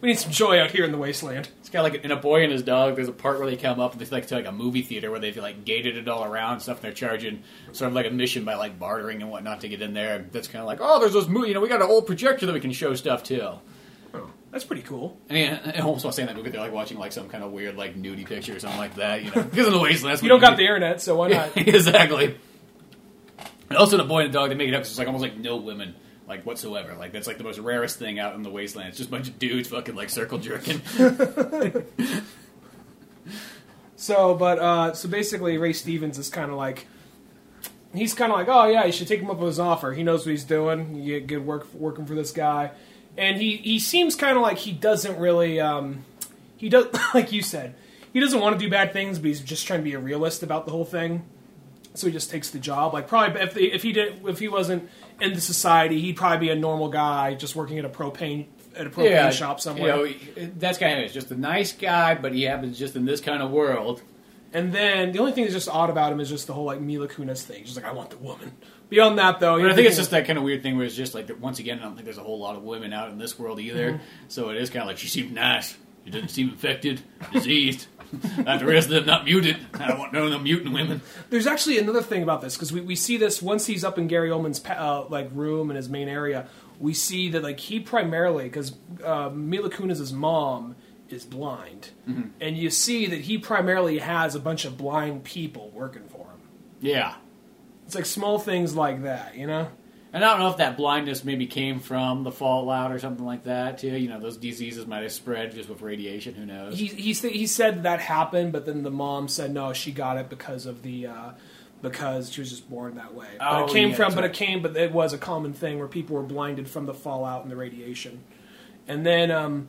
We need some joy out here in the wasteland. It's kind of like in a boy and his dog. There's a part where they come up and it's like to like a movie theater where they've like gated it all around and stuff. And they're charging sort of like a mission by like bartering and whatnot to get in there. That's kind of like oh, there's this movie. You know, we got an old projector that we can show stuff to. That's pretty cool. I mean, <laughs> I almost want to say in that movie they're like watching like some kind of weird like nudie picture or something like that. You know, <laughs> because in the wasteland, You don't got the internet, so why not? <laughs> exactly. And also, in a boy and a dog, they make it up. 'cause It's like almost like no women, like whatsoever. Like that's like the most rarest thing out in the wasteland. It's just a bunch of dudes fucking like circle jerking. So, but uh, so basically, Ray Stevens is kind of like he's kind of like, oh yeah, you should take him up on his offer. He knows what he's doing. You get good work working for this guy, and he he seems kind of like he doesn't really um, he does <laughs> like you said he doesn't want to do bad things, but he's just trying to be a realist about the whole thing. So he just takes the job. Like probably if if he did if he wasn't in the society, he'd probably be a normal guy just working at a propane at a propane shop somewhere. You know, that's kind of it. Just a nice guy, but he happens just in this kind of world. And then the only thing that's just odd about him is just the whole like Mila Kunis thing. She's like, I want the woman. Beyond that, though, But I think it's just that kind of weird thing where it's just like once again, I don't think there's a whole lot of women out in this world either. Mm-hmm. So it is kind of like she seemed nice. She doesn't seem infected, diseased. <laughs> Not the rest of them not muted. I don't want none of them mutant women. There's actually another thing about this because we, we see this once he's up in Gary Oldman's uh, like room in his main area. We see that like he primarily because uh, Mila Kunis's mom is blind, Mm-hmm. and you see that he primarily has a bunch of blind people working for him. Yeah. It's like small things like that, you know. And I don't know if that blindness maybe came from the fallout or something like that too. You know, those diseases might have spread just with radiation. Who knows? he he th- he said that happened, but then the mom said no, she got it because of the uh, because she was just born that way. But Oh, it came yeah, from, but right. it came, but it was a common thing where people were blinded from the fallout and the radiation. And then um,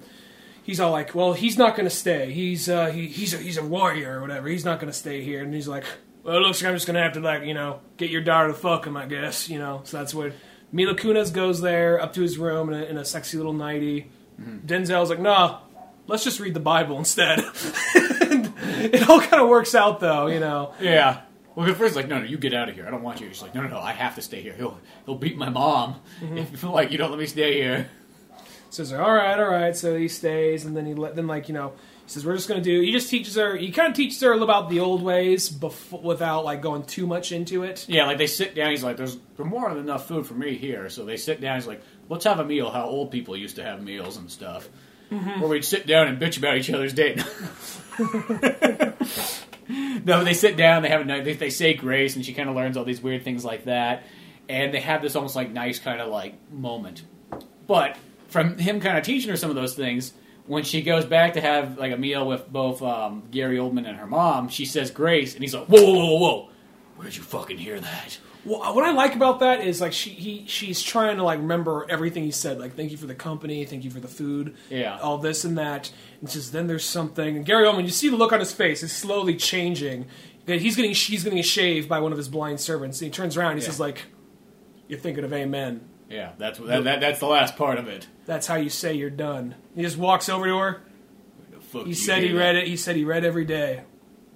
he's all like, "Well, he's not going to stay. He's uh, he, he's a, he's a warrior or whatever. He's not going to stay here." And he's like, "Well, it looks like I'm just going to have to like you know get your daughter to fuck him, I guess. You know." So that's what Mila Kunis goes there up to his room in a, in a sexy little nightie. Mm-hmm. Denzel's like, "Nah, let's just read the Bible instead." <laughs> it all kind of works out though, you know. yeah. Well, at first, like, no, no, you get out of here. I don't want you. She's like, no, no, no, I have to stay here. He'll he'll beat my mom Mm-hmm. <laughs> if like you don't let me stay here. So says, like, "All right, all right." So he stays, and then he let then like you know says, "We're just gonna do." He just teaches her. He kind of teaches her about the old ways before, without like going too much into it. Yeah, like they sit down. He's like, "There's more than enough food for me here." So they sit down. He's like, "Let's have a meal. How old people used to have meals and stuff." Mm-hmm. Where we'd sit down and bitch about each other's date. <laughs> no, they sit down. They have a night. They, they say grace, and she kind of learns all these weird things like that. And they have this almost like nice kind of like moment. But from him kind of teaching her some of those things, when she goes back to have like a meal with both um, Gary Oldman and her mom, she says grace, and he's like, "Whoa, whoa, whoa, whoa! Where'd you fucking hear that?" Well, what I like about that is like she he she's trying to like remember everything he said. Like, thank you for the company, thank you for the food, Yeah. all this and that. And just then there's something. And Gary Oldman, you see the look on his face is slowly changing. That he's getting she's getting shaved by one of his blind servants. And he turns around, and he Yeah. says like, "You're thinking of Amen." Yeah, that's that, that, that's the last part of it. That's how you say you're done. He just walks over to her. The fuck He you said he read it. He said he read every day.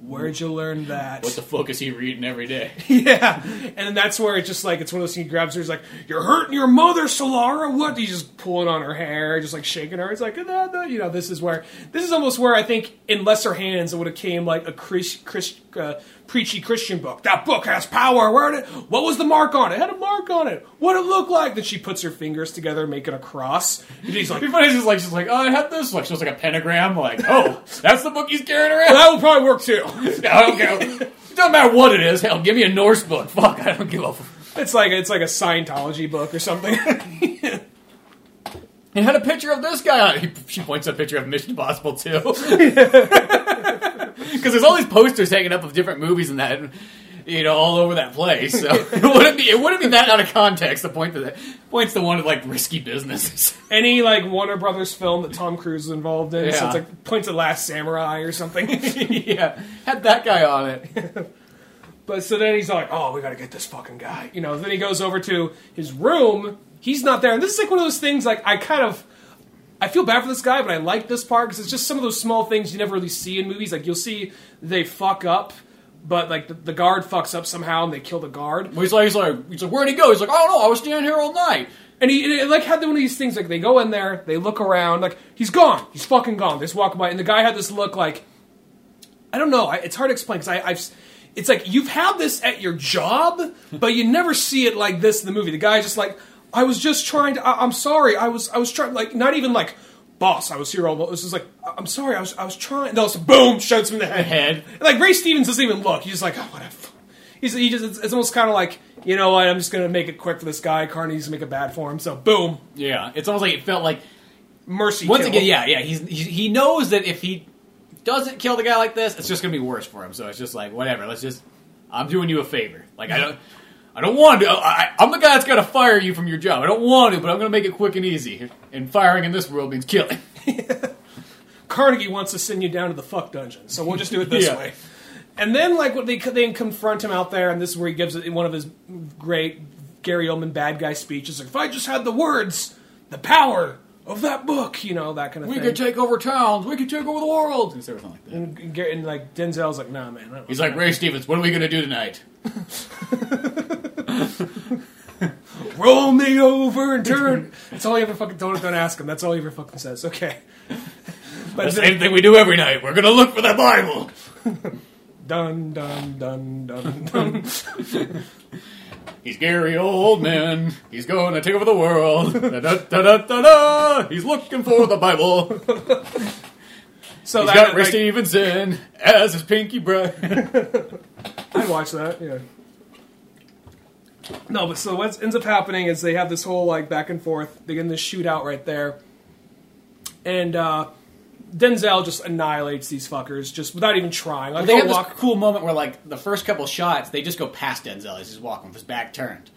Where'd you learn that? What the fuck is he reading every day? <laughs> yeah, and then that's where it's just like it's one of those things. He grabs her. He's like, "You're hurting your mother, Solara." What? He's just pulling on her hair, just like shaking her. It's like, nah. you know, this is where this is almost where I think in lesser hands it would have came like a Chris, Chris, uh, preachy Christian book. That book has power. Where did it? What was the mark on it? it? Had a mark on it. What it look like? Then she puts her fingers together, making a cross. And he's like, <laughs> funny. She's like, she's like, oh, I had this. Like, she was like a pentagram. Like, <laughs> oh, that's the book he's carrying around. "That will probably work too." <laughs> I don't care. It doesn't matter what it is. Hell, give me a Norse book. Fuck, I don't give a. F- It's like it's like a Scientology book or something. it had a picture of this guy. She points a picture of Mission Impossible too. <laughs> Because there's all these posters hanging up of different movies and that, you know, all over that place. So <laughs> it wouldn't be it wouldn't be that out of context. The point to that points to one of like risky businesses. <laughs> any like Warner Brothers film that Tom Cruise is involved in. So it's like points at Last Samurai or something. yeah, had that guy on it. but so then he's like, "Oh, we got to get this fucking guy." You know. Then he goes over to his room. He's not there, and this is like one of those things. Like I kind of. I feel bad for this guy, but I like this part because it's just some of those small things you never really see in movies. Like you'll see they fuck up, but like the, the guard fucks up somehow and they kill the guard. Well, he's like, he's like, he's like, where'd he go? He's like, I don't know. I was standing here all night. And he and it, like had one of these things like they go in there, they look around, like he's gone, he's fucking gone. They just walk by, and the guy had this look like I don't know. I, it's hard to explain because I, I've. It's like you've had this at your job, but you never see it like this in the movie. The guy's just like, I was just trying to. I, I'm sorry. I was. I was trying. Like not even like, boss. I was here all. This is like, I'm sorry. I was. I was trying. No, boom, shoots him in the head. Head. Like Ray Stevens doesn't even look. He's just like, oh, whatever. He's he just. It's, it's almost kind of like, you know what? I'm just gonna make it quick for this guy. Carney needs to make it bad for him. So boom, Yeah, it's almost like it felt like mercy. once kill. again, yeah, yeah. He's, he he knows that if he doesn't kill the guy like this, it's just gonna be worse for him. So it's just like whatever. Let's just. I'm doing you a favor. Like I don't. I don't want to. I, I'm the guy that's got to fire you from your job. I don't want to, but I'm going to make it quick and easy. And firing in this world means killing. <laughs> Carnegie wants to send you down to the fuck dungeon, so we'll just do it this Yeah. way. And then, like, what they they confront him out there, and this is where he gives one of his great Gary Oldman bad guy speeches. Like, if I just had the words, the power of that book, you know, that kind of We thing. We could take over towns. We could take over the world. And everything like that. and, Gar- and like Denzel's like, nah, man. I don't- He's like Ray Stevens. What are we going to do tonight? <laughs> <laughs> roll me over and turn. That's all he ever fucking don't don't ask him. That's all he ever fucking says. Okay. But <laughs> The same thing we do every night. We're going to look for the Bible. <laughs> dun dun dun dun dun. He's Gary Oldman. He's going to take over the world. Da, da, da, da, da, da. He's looking for the Bible. So He's that, got Ray like, Stevenson as his pinky brother. I'd watch that. Yeah. No, but so what ends up happening is they have this whole like back and forth. They get in this shootout right there, and uh, Denzel just annihilates these fuckers just without even trying. Like they have this walk- cool moment where, like, the first couple shots, they just go past Denzel as he's walking with his back turned.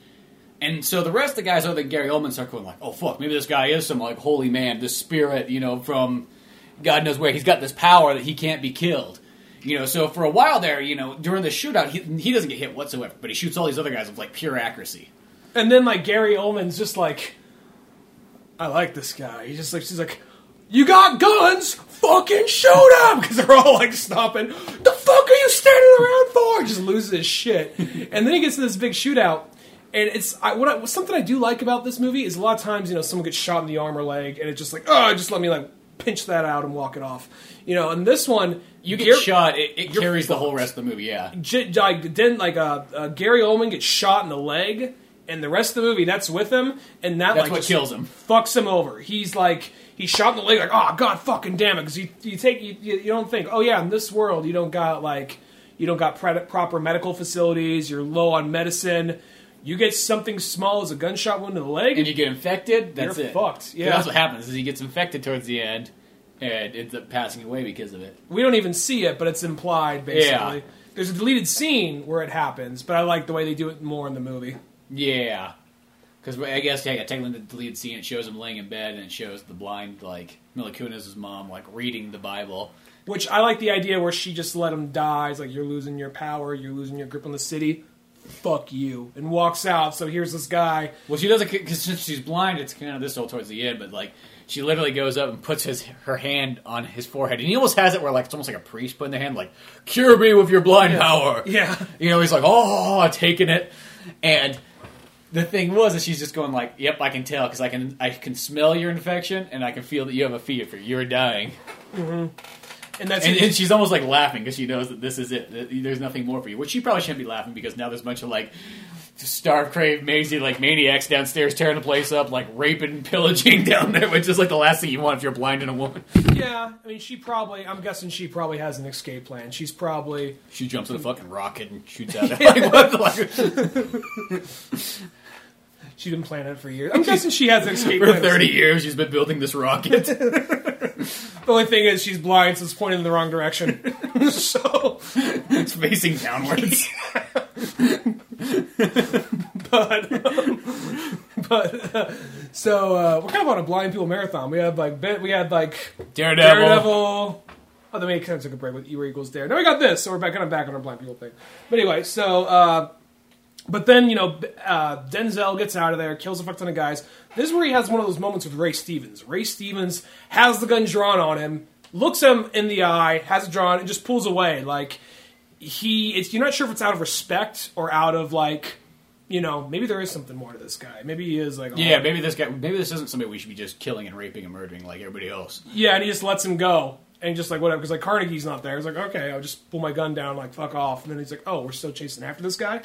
And so the rest of the guys other than Gary Oldman start going like, oh, fuck, maybe this guy is some, like, holy man, this spirit, you know, from God knows where. He's got this power that he can't be killed. You know, so for a while there, you know, during the shootout, he, he doesn't get hit whatsoever, but he shoots all these other guys with, like, pure accuracy. and then like Gary Oldman's just like, I like this guy. He's just like she's like, you got guns, fucking shoot him because <laughs> they're all like stopping. The fuck are you standing around for? He just loses his shit, <laughs> and then he gets to this big shootout. And it's I, what I, something I do like about this movie is a lot of times you know someone gets shot in the arm or leg and it's just like oh just let me like pinch that out and walk it off, you know. And this one You get Gar- shot, it, it carries the whole rest of the movie. Yeah, J- like then like uh, uh, Gary Oldman gets shot in the leg, and the rest of the movie that's with him, and that That's like what kills him. fucks him over. He's like he's shot in the leg, like oh god fucking damn it, because you you take you, you you don't think oh yeah in this world you don't got like you don't got pre- proper medical facilities, you're low on medicine. You get something small as a gunshot wound to the leg, and you get infected. That's You're it. fucked, yeah. that's what happens. Is he gets infected towards the end, and ends up passing away because of it. we don't even see it, but it's implied basically. Yeah. There's a deleted scene where it happens, but I like the way they do it more in the movie. Yeah, because I guess yeah, technically the deleted scene it shows him laying in bed and it shows the blind like Mila mom like reading the Bible. Which I like the idea where she just let him die. It's like you're losing your power, you're losing your grip on the city. Fuck you, and walks out. So here's this guy. Well, she doesn't because since she's blind, it's kind of this all towards the end. But like, she literally goes up and puts his her hand on his forehead, and he almost has it where like it's almost like a priest putting their hand, like cure me with your blind power. Yeah. you know, he's like oh, taking it, and the thing was that she's just going like, yep, I can tell because I can I can smell your infection and I can feel that you have a fever. You're dying, mm-hmm. And that's and, and she's almost like laughing because she knows that this is it. that There's nothing more for you, which she probably shouldn't be laughing because now there's a bunch of like starved, crave, Maisie, like maniacs downstairs tearing the place up, like raping and pillaging <laughs> down there, which is like the last thing you want if you're blind and a woman. yeah. I mean, she probably. I'm guessing she probably has an escape plan. She's probably. She jumps in a fucking rocket and shoots out. <laughs> it. Like, what the, like, <laughs> She's been planning it for years. I'm guessing she has an <laughs> escape for plan. 30 years, she's been building this rocket. <laughs> The only thing is she's blind, so it's pointing in the wrong direction. <laughs> so, it's facing downwards. but um, but uh, so uh, we're kind of on a blind people marathon. We had like we had like Daredevil. Daredevil. Oh, that makes sense. Took a break with E equals there. Now we got this, so we're back kind of back on our blind people thing. But anyway, so uh, but then you know uh, Denzel gets out of there, kills a fuck ton of guys. This is where he has one of those moments with Ray Stevens. Ray Stevens has the gun drawn on him, looks him in the eye, has it drawn, and just pulls away. Like he, it's you're not sure if it's out of respect or out of like. You know, maybe there is something more to this guy. Maybe he is like, Yeah, maybe this guy. Maybe this isn't somebody we should be just killing and raping and murdering like everybody else. Yeah, and he just lets him go. And just like whatever, because like Carnegie's not there. He's like, okay, I'll just pull my gun down, like fuck off. And then he's like, oh, we're still chasing after this guy.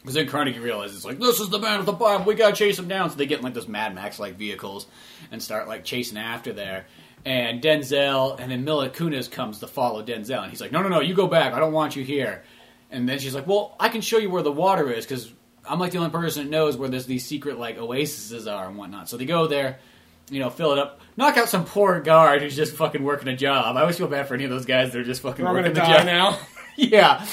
Because then Carnegie realizes, like, this is the man with the bomb. We gotta chase him down. So they get in, like those Mad Max like vehicles and start like chasing after there. And Denzel and then Mila Kunis comes to follow Denzel, and he's like, no, no, no, you go back. I don't want you here. And then she's like, well, I can show you where the water is because I'm like the only person that knows where there's these secret like oases are and whatnot. So they go there. You know, fill it up, knock out some poor guard who's just fucking working a job. I always feel bad for any of those guys that are just fucking We're working die job now. <laughs> yeah.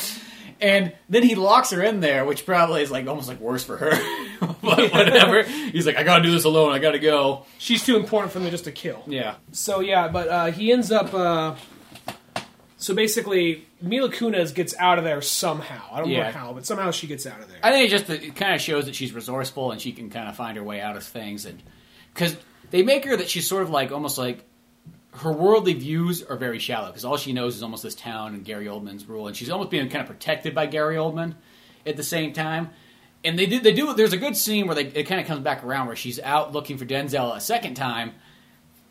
And then he locks her in there, which probably is like almost like worse for her. <laughs> but whatever. He's like, I gotta do this alone. I gotta go. She's too important for them just to kill. Yeah. So yeah, but uh, he ends up. Uh, so basically, Mila Kunis gets out of there somehow. I don't Yeah. know how, but somehow she gets out of there. I think it just it kind of shows that she's resourceful and she can kind of find her way out of things. And because they make her that she's sort of like almost like her worldly views are very shallow because all she knows is almost this town and Gary Oldman's rule, and she's almost being kind of protected by Gary Oldman at the same time. And they do they do there's a good scene where they, it kind of comes back around where she's out looking for Denzel a second time,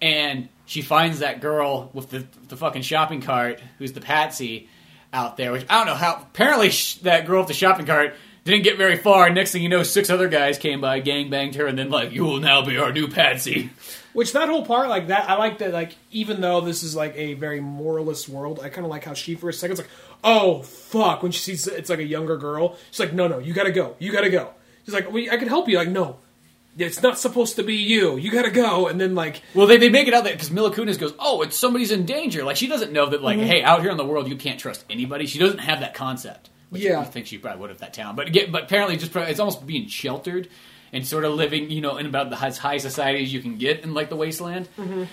and she finds that girl with the the fucking shopping cart who's the patsy out there. Which I don't know how. Apparently, sh- that girl with the shopping cart didn't get very far. Next thing you know, six other guys came by, gang banged her, and then like, you will now be our new patsy. Which that whole part, like that, I like that. Like even though this is like a very moralist world, I kind of like how she for a second's like, "Oh fuck!" When she sees it's like a younger girl, she's like, "No, no, you gotta go, you gotta go." She's like, "We, I can help you." Like, no, it's not supposed to be you. You gotta go. And then like, Well, they, they make it out that because Mila Kunis goes, oh, it's somebody's in danger. Like she doesn't know that like, mm-hmm. hey, out here in the world, you can't trust anybody. She doesn't have that concept. Which Yeah. I think she probably would have that town, but get, but apparently, just probably- it's almost being sheltered and sort of living, you know, in about the as high society as you can get in like the wasteland.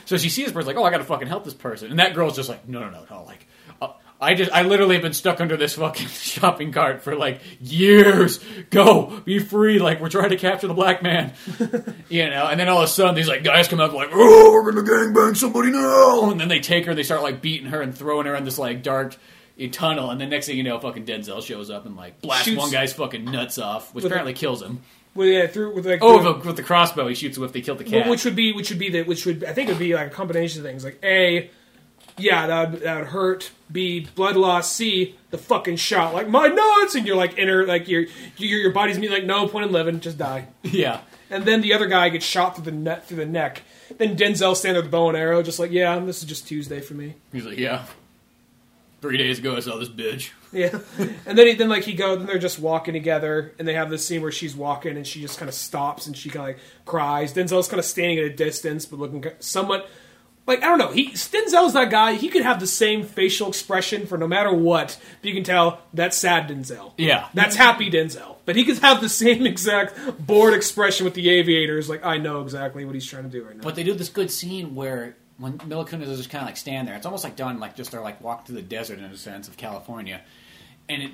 So she sees this person like, oh, I got to fucking help this person, and that girl's just like, no, no, no, no, like. Uh, I just, I literally have been stuck under this fucking <laughs> shopping cart for like years. Go, be free. Like we're trying to capture the black man, <laughs> you know. And then all of a sudden, these like guys come up like, oh, we're gonna gangbang somebody now. And then they take her, they start like beating her and throwing her in this like dark a tunnel, and the next thing you know, fucking Denzel shows up and like blasts Shoots- one guy's fucking nuts off, which With a- apparently kills him. Well, yeah, through with like Oh, through- with, with the crossbow, he shoots if they kill the cat. which would be which would be the which would I think it would be like a combination of things. Like a yeah that would, that would hurt. B blood loss c the fucking shot. Like my nuts! And you're like inner like your your your body's me like no point in living. Just die. Yeah, and then the other guy gets shot through the net through the neck. Then Denzel stand there with the bow and arrow just like yeah this is just Tuesday for me. He's like, yeah. Three days ago, I saw this bitch. <laughs> yeah and then he, then like he go and they're just walking together and they have this scene where she's walking and she just kind of stops and she kind of like cries Denzel's kind of standing at a distance but looking somewhat like I don't know. He Denzel's that guy. He could have the same facial expression for no matter what. But you can tell that's sad Denzel. Yeah. that's happy Denzel. But he could have the same exact bored expression with the aviators. Like I know exactly what he's trying to do right now. But they do this good scene where when Mila Kunis is just kind of like stand there. It's almost like done like just they're like walk through the desert in a sense of California, and it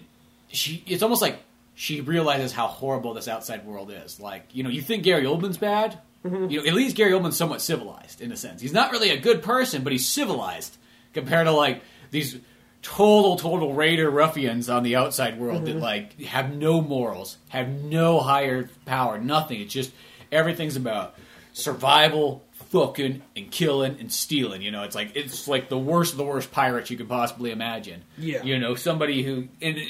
she it's almost like she realizes how horrible this outside world is. Like you know you think Gary Oldman's bad. Mm-hmm. You know at least Gary Oldman's somewhat civilized in a sense. He's not really a good person, but he's civilized compared to like these total total raider ruffians on the outside world that mm-hmm. like have no morals, have no higher power, nothing. It's just everything's about survival, fucking and killing and stealing. You know, it's like it's like the worst of the worst pirates you could possibly imagine. Yeah. you know, somebody who in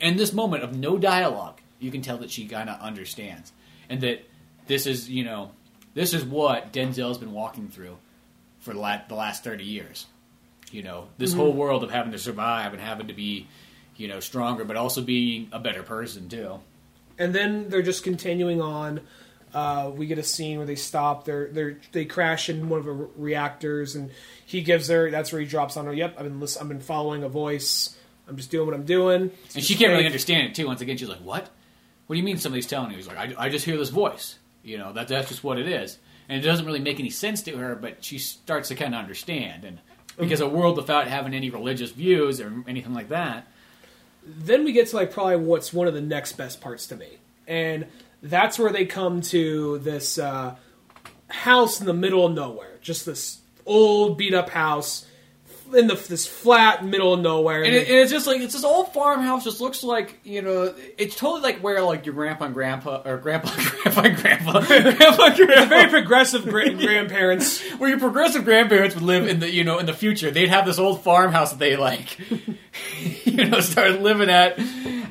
in this moment of no dialogue, you can tell that she kind of understands, and that this is you know this is what Denzel's been walking through for the last, the last thirty years. You know, this mm-hmm. whole world of having to survive and having to be, you know, stronger, but also being a better person too. and then they're just continuing on. Uh, we get a scene where they stop. They're they they crash in one of the reactors, and he gives her. That's where he drops on her. Yep, I've been listen, I've been following a voice. I'm just doing what I'm doing. It's And she can't really understand it too. Once again, she's like, "What? What do you mean somebody's telling you?" He's like, "I, I just hear this voice. You know, that that's just what it is." And it doesn't really make any sense to her, but she starts to kind of understand. And because a world without having any religious views or anything like that, then we get to like probably what's one of the next best parts to me, and that's where they come to this uh, house in the middle of nowhere, just this old beat up house in the this flat middle of nowhere. and, it, and it's just like it's this old farmhouse. Just looks like you know, it's totally like where like your grandpa and grandpa or grandpa, <laughs> grandpa and grandpa, <laughs> grandpa, and grandpa, very progressive gra- <laughs> grandparents. where your progressive grandparents would live in the you know in the future they'd have this old farmhouse that they like you know started living at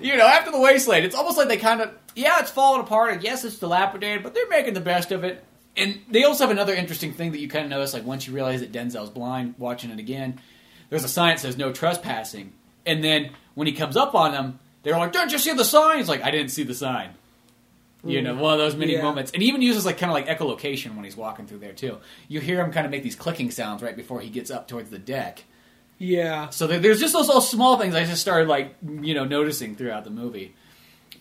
you know after the wasteland it's almost like they kind of yeah it's falling apart and yes it's dilapidated but they're making the best of it and they also have another interesting thing that you kind of notice like once you realize that denzel's blind watching it again there's a sign that says no trespassing and then when he comes up on them they're like don't you see the sign he's like i didn't see the sign you know, mm. one of those many Yeah. moments. And he even uses like kind of like echolocation when he's walking through there too. You hear him kind of make these clicking sounds right before he gets up towards the deck. Yeah, So there's just those little small things I just started like you know noticing throughout the movie.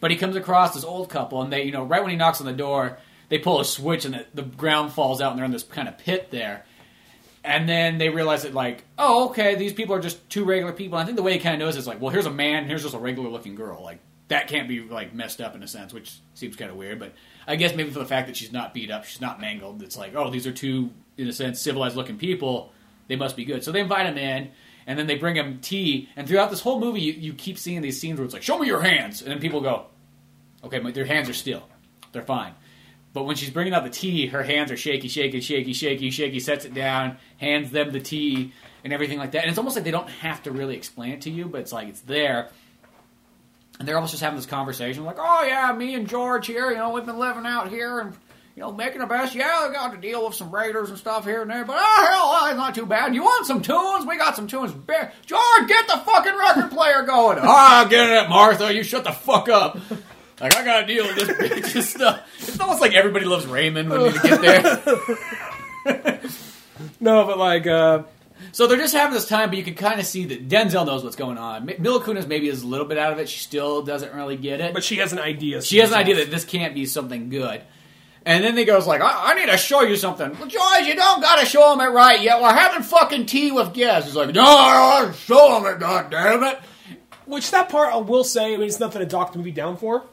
But he comes across this old couple, and they you know right when he knocks on the door, they pull a switch, and the, the ground falls out, and they're in this kind of pit there. And then they realize that like, oh okay, these people are just two regular people. And I think the way he kind of knows is like, well, here's a man, here's just a regular looking girl. Like that can't be like messed up in a sense, which seems kind of weird. But I guess maybe for the fact that she's not beat up, she's not mangled. It's like, oh, these are two in a sense civilized looking people. They must be good. So they invite him in, and then they bring him tea. And throughout this whole movie, you, you keep seeing these scenes where it's like, show me your hands, and then people go, okay, their hands are still, they're fine. But when she's bringing out the tea, her hands are shaky, shaky, shaky, shaky, shaky. Sets it down, hands them the tea, and everything like that. And it's almost like they don't have to really explain it to you, but it's like it's there. And they're almost just having this conversation, like, "Oh yeah, me and George here, you know, we've been living out here and you know making the best. Yeah, I got to deal with some raiders and stuff here and there, but oh hell, it's not too bad. You want some tunes? We got some tunes. Bear- George, get the fucking record player going. <laughs> Ah, get it, Martha. You shut the fuck up. Like I gotta deal with this <laughs> bitch and stuff. It's almost like everybody loves Raymond when you get there. <laughs> no, but like, uh, So they're just having this time, but you can kind of see that Denzel knows what's going on. M- Mila Kunis maybe is a little bit out of it. She still doesn't really get it. but she has an idea. she has an idea that this can't be something good. And then he goes like, I, I need to show you something. Well, George, you don't got to show him it right yet. We're having fucking tea with guests. He's like, no, I'll show him it, God damn it. Which that part I will say, I mean, it's nothing to dock the movie down for.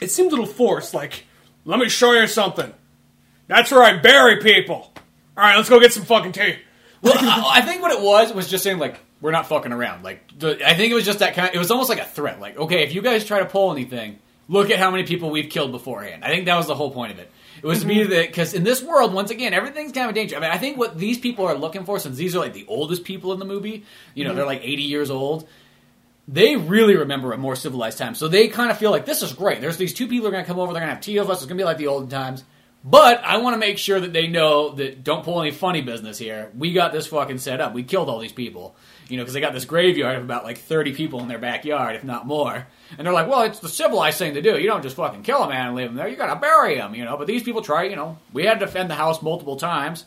It seemed a little forced. Like, let me show you something. That's where I bury people. All right, let's go get some fucking tea. Well, I, I think what it was was just saying like, we're not fucking around. Like, the, I think it was just that kind. It was almost like a threat. Like, okay, if you guys try to pull anything, look at how many people we've killed beforehand. I think that was the whole point of it. It was to Mm-hmm. me that because in this world, once again, everything's kind of a danger. I mean, I think what these people are looking for, since these are like the oldest people in the movie, you know, Mm-hmm. they're like eighty years old. They really remember a more civilized time, so they kind of feel like this is great. There's these two people are going to come over. They're going to have tea with us. It's going to be like the olden times. But I want to make sure that they know that don't pull any funny business here. We got this fucking set up. We killed all these people, you know, because they got this graveyard of about like thirty people in their backyard, if not more. And they're like, well, it's the civilized thing to do. You don't just fucking kill a man and leave him there. You got to bury him, you know. But these people try, you know. We had to defend the house multiple times.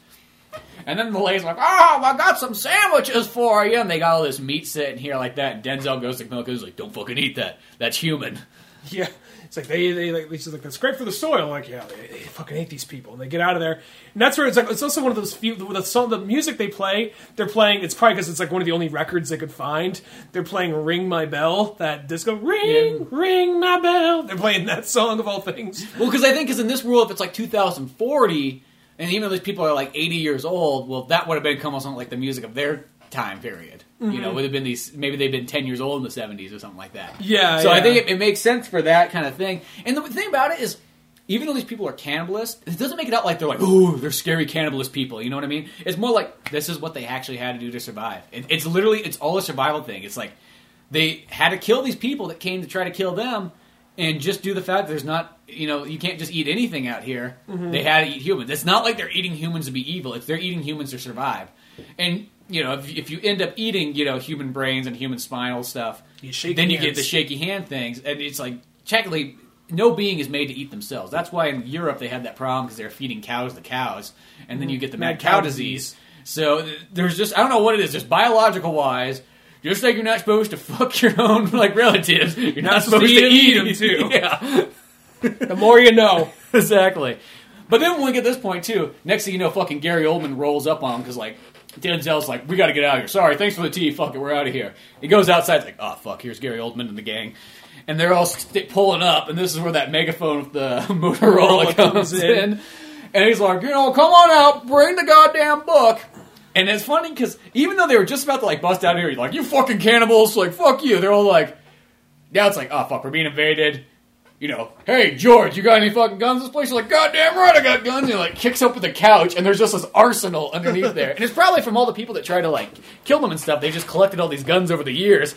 And then the lady's like, "Oh, I got some sandwiches for you," and they got all this meat sitting here like that. And Denzel goes to Milk and he's like, "Don't fucking eat that. That's human." Yeah, it's like they they like he's like that's great for the soil. Like yeah, they, they fucking hate these people, and they get out of there. And that's where it's like it's also one of those few the song the music they play. They're playing. It's probably because it's like one of the only records they could find. They're playing "Ring My Bell," that disco "Ring Ring My Bell." They're playing that song of all things. Well, because I think because in this world, if it's like 2040, and even though these people are like 80 years old, well, that would have been almost like the music of their time period. You Mm-hmm. know, would have been these maybe they've been 10 years old in the 70s or something like that. Yeah, So I think it, it makes sense for that kind of thing. And the thing about it is. Even though these people are cannibalists, it doesn't make it out like they're like, oh, they're scary cannibalist people. You know what I mean? It's more like this is what they actually had to do to survive. It, it's literally, it's all a survival thing. It's like they had to kill these people that came to try to kill them, and just do the fact that there's not, you know, you can't just eat anything out here. They had to eat humans. It's not like they're eating humans to be evil. It's they're eating humans to survive. And you know, if, if you end up eating, you know, human brains and human spinal stuff, You then you hands. get the shaky hand things, and it's like technically. No being is made to eat themselves. That's why in Europe they had that problem because they're feeding cows to cows, and then you mm. get the mad, Mad cow, cow disease. So there's just I don't know what it is. Just biological wise, just like you're not supposed to <laughs> fuck your own like relatives, you're not, supposed, to eat them too. <laughs> yeah, <laughs> The more you know. exactly. But then when we get this point too, next thing you know, fucking Gary Oldman rolls up on him because like Denzel's like, "We got to get out of here. Sorry, thanks for the tea. Fuck it, we're out of here." He goes outside, it's like, "Oh fuck, here's Gary Oldman and the gang." And they're all st- pulling up, and this is where that megaphone with the <laughs> Motorola comes in. in. And he's like, you know, come on out, bring the goddamn book. And it's funny because even though they were just about to like bust out of here, he's like you fucking cannibals, like fuck you. They're all like, now it's like, oh fuck, we're being invaded. You know, hey George, you got any fucking guns in this place? You're like, goddamn right, I got guns. And he like kicks up with the couch, and there's just this arsenal underneath there. And it's probably from all the people that try to like kill them and stuff. They just collected all these guns over the years.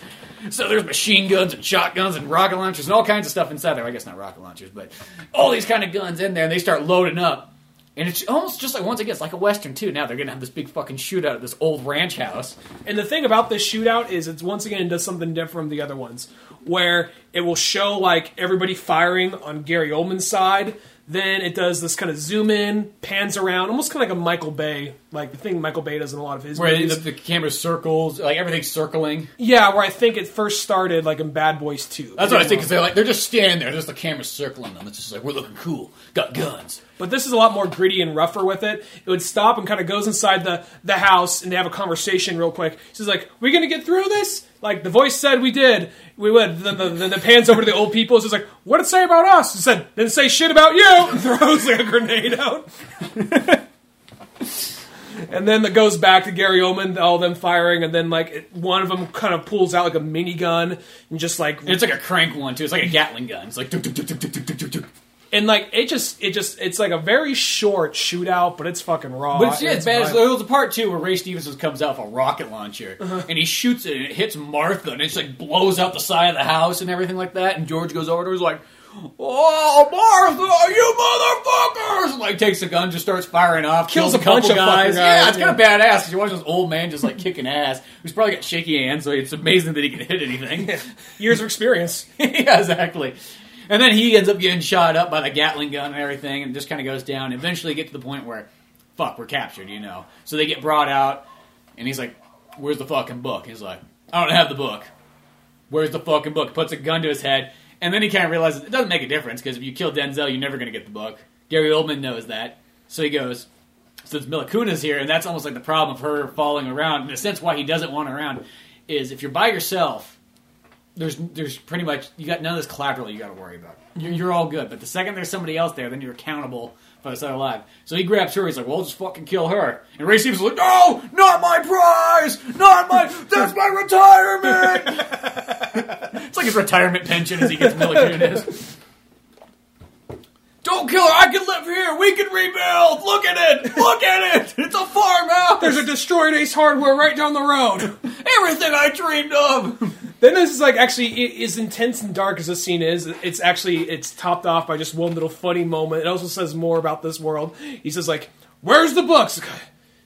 So there's machine guns and shotguns and rocket launchers and all kinds of stuff inside there. I guess not rocket launchers, but all these kind of guns in there. And they start loading up. And it's almost just like once again, it's like a western too. Now they're gonna have this big fucking shootout at this old ranch house. And the thing about this shootout is it's once again does something different from the other ones, where it will show like everybody firing on Gary Oldman's side. Then it does this kind of zoom in, pans around, almost kind of like a Michael Bay, like the thing Michael Bay does in a lot of his Where the, movies. the camera circles, like everything's circling. yeah, where I think it first started like in Bad Boys 2. That's what I think. Because they're like they're just standing there, there's the camera circling them. It's just like we're looking cool, got guns. But this is a lot more gritty and rougher with it. It would stop and kind of goes inside the, the house and they have a conversation real quick. She's like, "We gonna get through this?" Like the voice said, we did. We. Then the, then the pans over to the old people. She's like, "What did it say about us?" It said, "Didn't say shit about you." And throws like a grenade out. and then it goes back to Gary Oldman, all them firing, and then like it, one of them kind of pulls out like a minigun and just like it's like a crank one too. It's like a Gatling gun. It's like and like it just it just it's like a very short shootout, but it's fucking raw. But it's, yeah, it's bad. There was a part two where Ray Stevenson comes out with a rocket launcher Uh-huh. and he shoots it and it hits Martha and it just like blows out the side of the house and everything like that. And George goes over to her and is like, "Oh, Martha, you motherfuckers!" And, like takes a gun, just starts firing off, Kills kills, a a couple bunch of guys. fucking Yeah, guys, it's kind of badass. You watch this old man just like kicking ass, He's probably got shaky hands, so it's amazing that he can hit anything. <laughs> years of experience. <laughs> yeah, exactly. And then he ends up getting shot up by the Gatling gun and everything, and just kind of goes down. Eventually, get to the point where, fuck, we're captured, you know. So they get brought out, and he's like, "Where's the fucking book?" He's like, "I don't have the book." Where's the fucking book? Puts a gun to his head, and then he kind of realizes it doesn't make a difference because if you kill Denzel, you're never going to get the book. Gary Oldman knows that, so he goes. Since Mila Kunis here, and that's almost like the problem of her falling around. In a sense, why he doesn't want her around is if you're by yourself there's there's pretty much you got none of this collateral you got to worry about. You're, you're all good. But the second there's somebody else there, then you're accountable for this other life. So he grabs her. He's like, "Well, just fucking kill her." And Ray Stevens is like, "No, not my prize, not my. That's my retirement." <laughs> it's like his retirement pension as he gets Mila Kunis. Don't kill her. I can live here. We can rebuild. Look at it. Look at it. It's a farmhouse. There's a destroyed Ace Hardware right down the road. <laughs> everything I dreamed of. Then this is like actually as intense and dark as this scene is. It's actually it's topped off by just one little funny moment. It also says more about this world. He says like, "Where's the books?"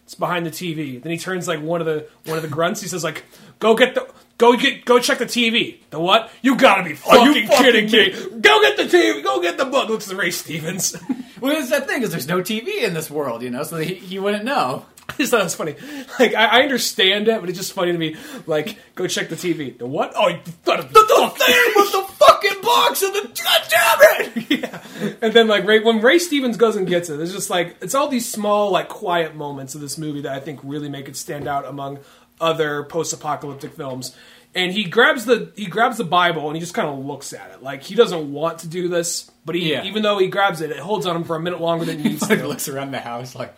It's behind the TV. Then he turns like one of the one of the grunts. He says like, "Go get the." Go get, go check the TV. The what? You gotta be fucking, you fucking kidding me! Go get the TV. Go get the book. Looks at Ray Stevens. <laughs> Well, it's that thing is there's no TV in this world, you know, so he, he wouldn't know. <laughs> I just thought it was funny. Like I, I understand it, but it's just funny to me. Like, go check the TV. The what? Oh, you thought The, the thing <laughs> with the fucking box and the god damn it! And then like Ray, when Ray Stevens goes and gets it, it's just like it's all these small like quiet moments of this movie that I think really make it stand out among other post-apocalyptic films. And he grabs the he grabs the Bible and he just kind of looks at it like he doesn't want to do this, but he Yeah. even though he grabs it, it holds on him for a minute longer than he <laughs> needs Like to. looks around the house like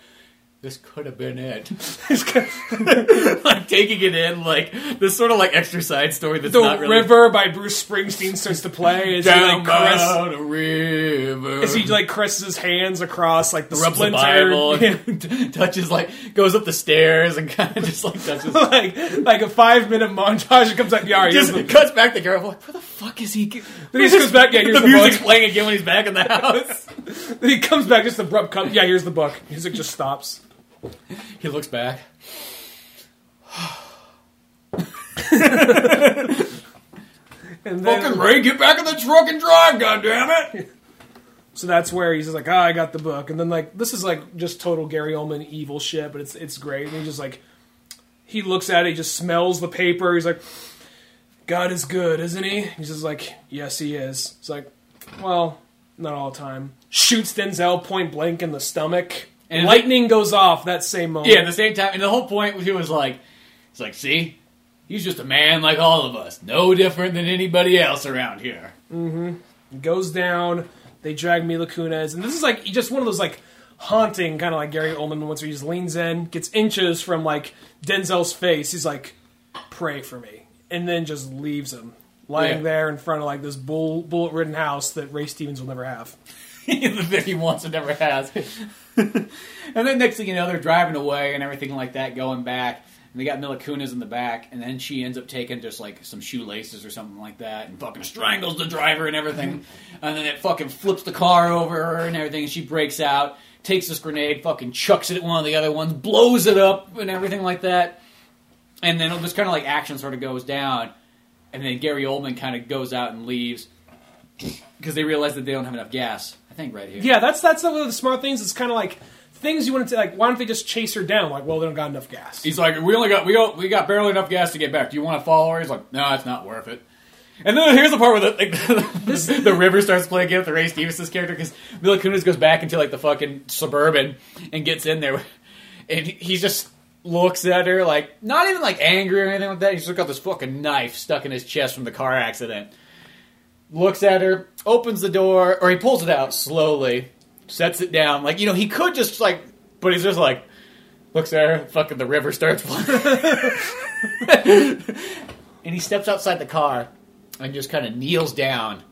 this could have been it. <laughs> Like taking it in, like this sort of like exercise story that's the not really river by Bruce Springsteen starts to play as he down like caress, by the river. as he like caresses his hands across like the rubs the Bible, Yeah. <laughs> and <laughs> touches like goes up the stairs and kind of just like touches. like like a five minute montage. It comes like, yeah, Just the, cuts back the girl. Like, where the fuck is he? Then he just goes back, yeah, here's the, the music's book. playing again when he's back in the house. then he comes back just abrupt cut. Yeah, here's the book. Music just stops. <laughs> he looks back. And then, Fucking Ray, get back in the truck and drive, goddammit! so that's where he's just like, ah, I got the book. And then like this is like just total Gary Oldman evil shit, but it's it's great. And he just like he looks at it, he just smells the paper. He's like, God is good, isn't he? He's just like, yes, he is. It's like, well, not all the time. Shoots Denzel point blank in the stomach. And lightning goes off that same moment. Yeah, at the same time, and the whole point he was like, it's like, see, he's just a man like all of us, no different than anybody else around here. Mm-hmm. Goes down. They drag Mila Kunis, and this is like just one of those like haunting kind of like Gary Oldman moments where he just leans in, gets inches from like Denzel's face. He's like, "Pray for me," and then just leaves him lying Yeah. there in front of like this bull bullet ridden house that Ray Stevens will never have. <laughs> the thing he wants and never has. <laughs> and then next thing you know, they're driving away and everything like that, going back. And they got Mila Kunis in the back, and then she ends up taking just like some shoelaces or something like that, and fucking strangles the driver and everything. <laughs> and then it fucking flips the car over her and everything, and she breaks out, takes this grenade, fucking chucks it at one of the other ones, blows it up and everything like that. And then this kind of like action sort of goes down, and then Gary Oldman kind of goes out and leaves because they realize that they don't have enough gas. I think right here. Yeah, that's that's one of the smart things. It's kind of like things you want to like. Why don't they just chase her down? Like, well, they don't got enough gas. He's like, we only got we got we got barely enough gas to get back. Do you want to follow her? He's like, no, it's not worth it. And then here's the part where the, like, <laughs> the river starts playing again with the Ray Stevens' character because Mila Kunis goes back into like the fucking suburban and gets in there, <laughs> and he just looks at her like not even like angry or anything like that. He's just got this fucking knife stuck in his chest from the car accident. Looks at her, opens the door, or he pulls it out slowly, sets it down. Like you know, he could just like, but he's just like looks there. Fucking the river starts flowing. <laughs> and he steps outside the car and just kind of kneels down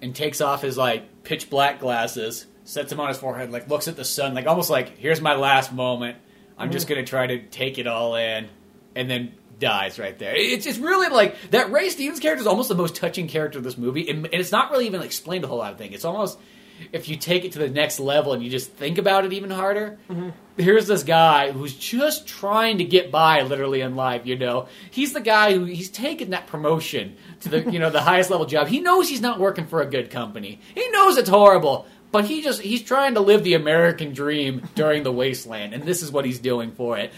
and takes off his like pitch black glasses, sets them on his forehead, like looks at the sun, like almost like here's my last moment. I'm just mm. gonna try to take it all in, and then dies right there. It's just really like that. Ray Stevens character is almost the most touching character of this movie, and, and it's not really even explained a whole lot of things. It's almost if you take it to the next level and you just think about it even harder. Mm-hmm. Here's this guy who's just trying to get by, literally in life. You know, he's the guy who he's taken that promotion to the you know the highest level job. He knows he's not working for a good company. He knows it's horrible, but he just he's trying to live the American dream during the wasteland, and this is what he's doing for it.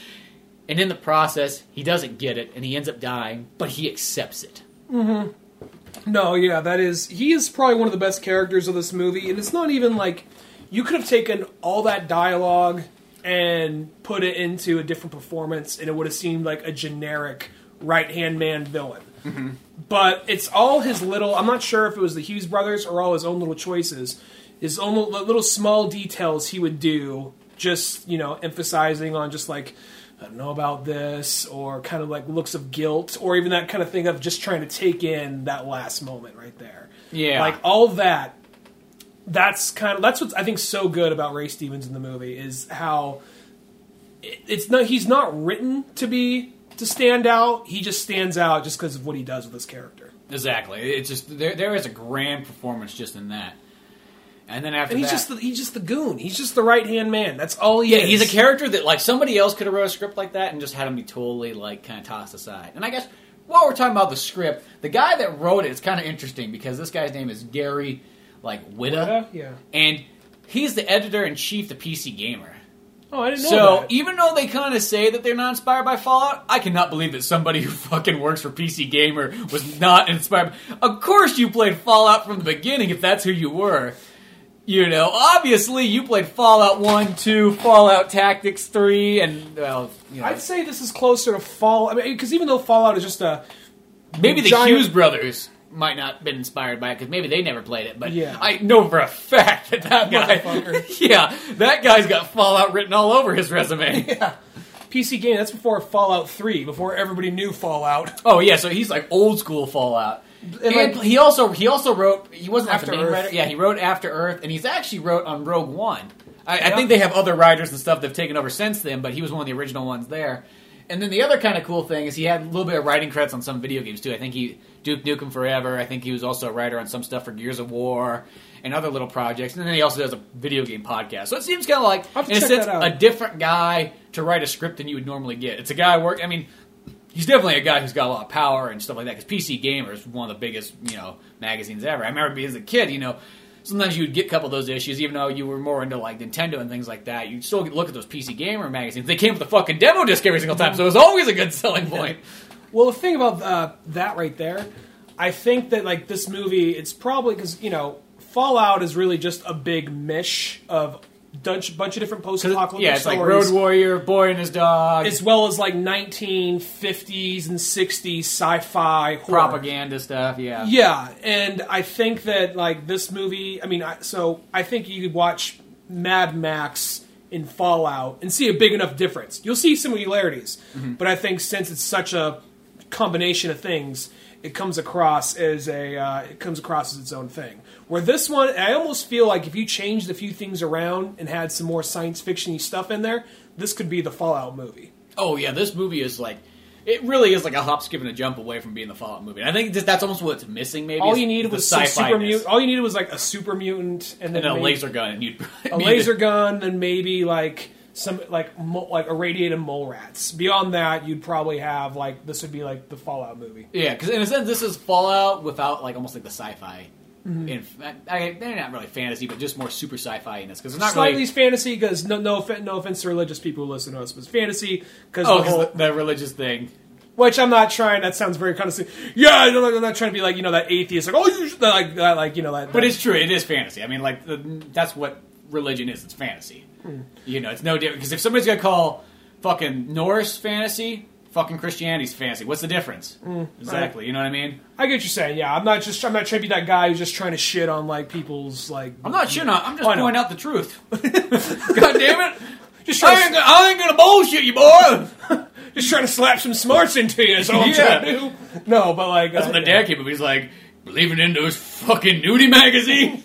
And in the process, he doesn't get it, and he ends up dying, but he accepts it. Mm-hmm. No, yeah, that is. He is probably one of the best characters of this movie, and it's not even like you could have taken all that dialogue and put it into a different performance, and it would have seemed like a generic right hand man villain. Mm-hmm. but it's all his little. I'm not sure if it was the Hughes brothers or all his own little choices, his own little, little small details he would do, just you know, emphasizing on just like. I don't know about this, or kind of like looks of guilt, or even that kind of thing of just trying to take in that last moment right there. Yeah. like all that. That's kind of that's what's I think so good about Ray Stevens in the movie is how it- it's not he's not written to be to stand out. He just stands out just because of what he does with his character. Exactly. It's just there. There is a grand performance just in that. And then after And he's that, just the, he's just the goon. He's just the right hand man. That's all he yeah, is. he's a character that like somebody else could have wrote a script like that and just had him be totally like kind of tossed aside. And I guess while we're talking about the script, the guy that wrote it is kind of interesting because this guy's name is Gary like Whitta, Yeah. and he's the editor in chief of PC Gamer. Oh, I didn't know So that. even though they kind of say that they're not inspired by Fallout, I cannot believe that somebody <laughs> who fucking works for PC Gamer was not inspired. Of course, you played Fallout from the beginning if that's who you were. You know, obviously you played Fallout One, Two, Fallout Tactics Three, and well, you know, I'd say this is closer to Fallout. I mean, because even though Fallout is just a maybe the giant- Hughes brothers might not have been inspired by it because maybe they never played it. But Yeah. I know for a fact that that guy, <laughs> yeah, that guy's got Fallout written all over his resume. <laughs> yeah. PC game, that's before Fallout Three, before everybody knew Fallout. Oh yeah, so he's like old school Fallout. And, like- he also he also wrote he wasn't like After the main Earth. writer. Yeah, he wrote After Earth, and he's actually wrote on Rogue One. I, I think they have other writers and stuff that've taken over since then, but he was one of the original ones there. And then the other kind of cool thing is he had a little bit of writing credits on some video games too. I think he Duke Nukem Forever. I think he was also a writer on some stuff for Gears of War and other little projects. And then he also does a video game podcast. So it seems kind of like, I'll have to in a sense, a different guy to write a script than you would normally get. It's a guy work. I mean, he's definitely a guy who's got a lot of power and stuff like that. Because PC Gamer is one of the biggest, you know, magazines ever. I remember being as a kid, you know, sometimes you would get a couple of those issues, even though you were more into like Nintendo and things like that. You'd still look at those PC Gamer magazines. They came with a fucking demo disc every single time, so it was always a good selling point. Well, the thing about uh, that right there, I think that like this movie, it's probably because you know Fallout is really just a big mish of bunch bunch of different post-apocalyptic Yeah, it's like stories. Road Warrior, Boy and His Dog, as well as like 1950s and 60s sci-fi horror. propaganda stuff. Yeah, Yeah, and I think that like this movie, I mean, I, so I think you could watch Mad Max in Fallout and see a big enough difference. You'll see similarities, but I think since it's such a combination of things, it comes across as a uh, it comes across as its own thing. Where this one, I almost feel like if you changed a few things around and had some more science fiction-y stuff in there, this could be the Fallout movie. Oh yeah, this movie is like. It really is like a hop, skip, and a jump away from being the Fallout movie. And I think that- that's almost what's missing. Maybe All you needed was some super mutant. All you needed was like a super mutant and then and a maybe- laser gun, and you'd <laughs> a laser gun, then maybe like some like mo- like irradiated mole rats. Beyond that, you'd probably have like this would be like the Fallout movie. Yeah, because in a sense, this is Fallout without like almost like the sci-fi. Mm-hmm. In, I, they're not really fantasy, but just more super sci-fi in this because it's not Slightly really. fantasy because no no no offense to religious people who listen to us, but it's fantasy because Oh, the whole, the, the religious thing. which I'm not trying. That sounds very kind of yeah. I'm not, I'm not trying to be like you know that atheist like oh you should- like that like you know that. But that- it's true. It is fantasy. I mean, like the, that's what religion is. It's fantasy. Hmm. You know, it's no different. Because if somebody's gonna call fucking Norse fantasy, fucking Christianity's fancy. what's the difference? Hmm. exactly. You know what I mean? I get what you're saying. Yeah, I'm not just I'm not trying to be that guy who's just trying to shit on like people's like. I'm not sure. Not. I'm just pointing out the truth. <laughs> God damn it! Just I trying, ain't, gonna, I ain't gonna bullshit you, boy. <laughs> just trying to slap some smarts into you. That's all I'm Yeah. trying to do. No, but like That's uh, when the yeah. dad came up. He's like, believing in those fucking nudie magazines.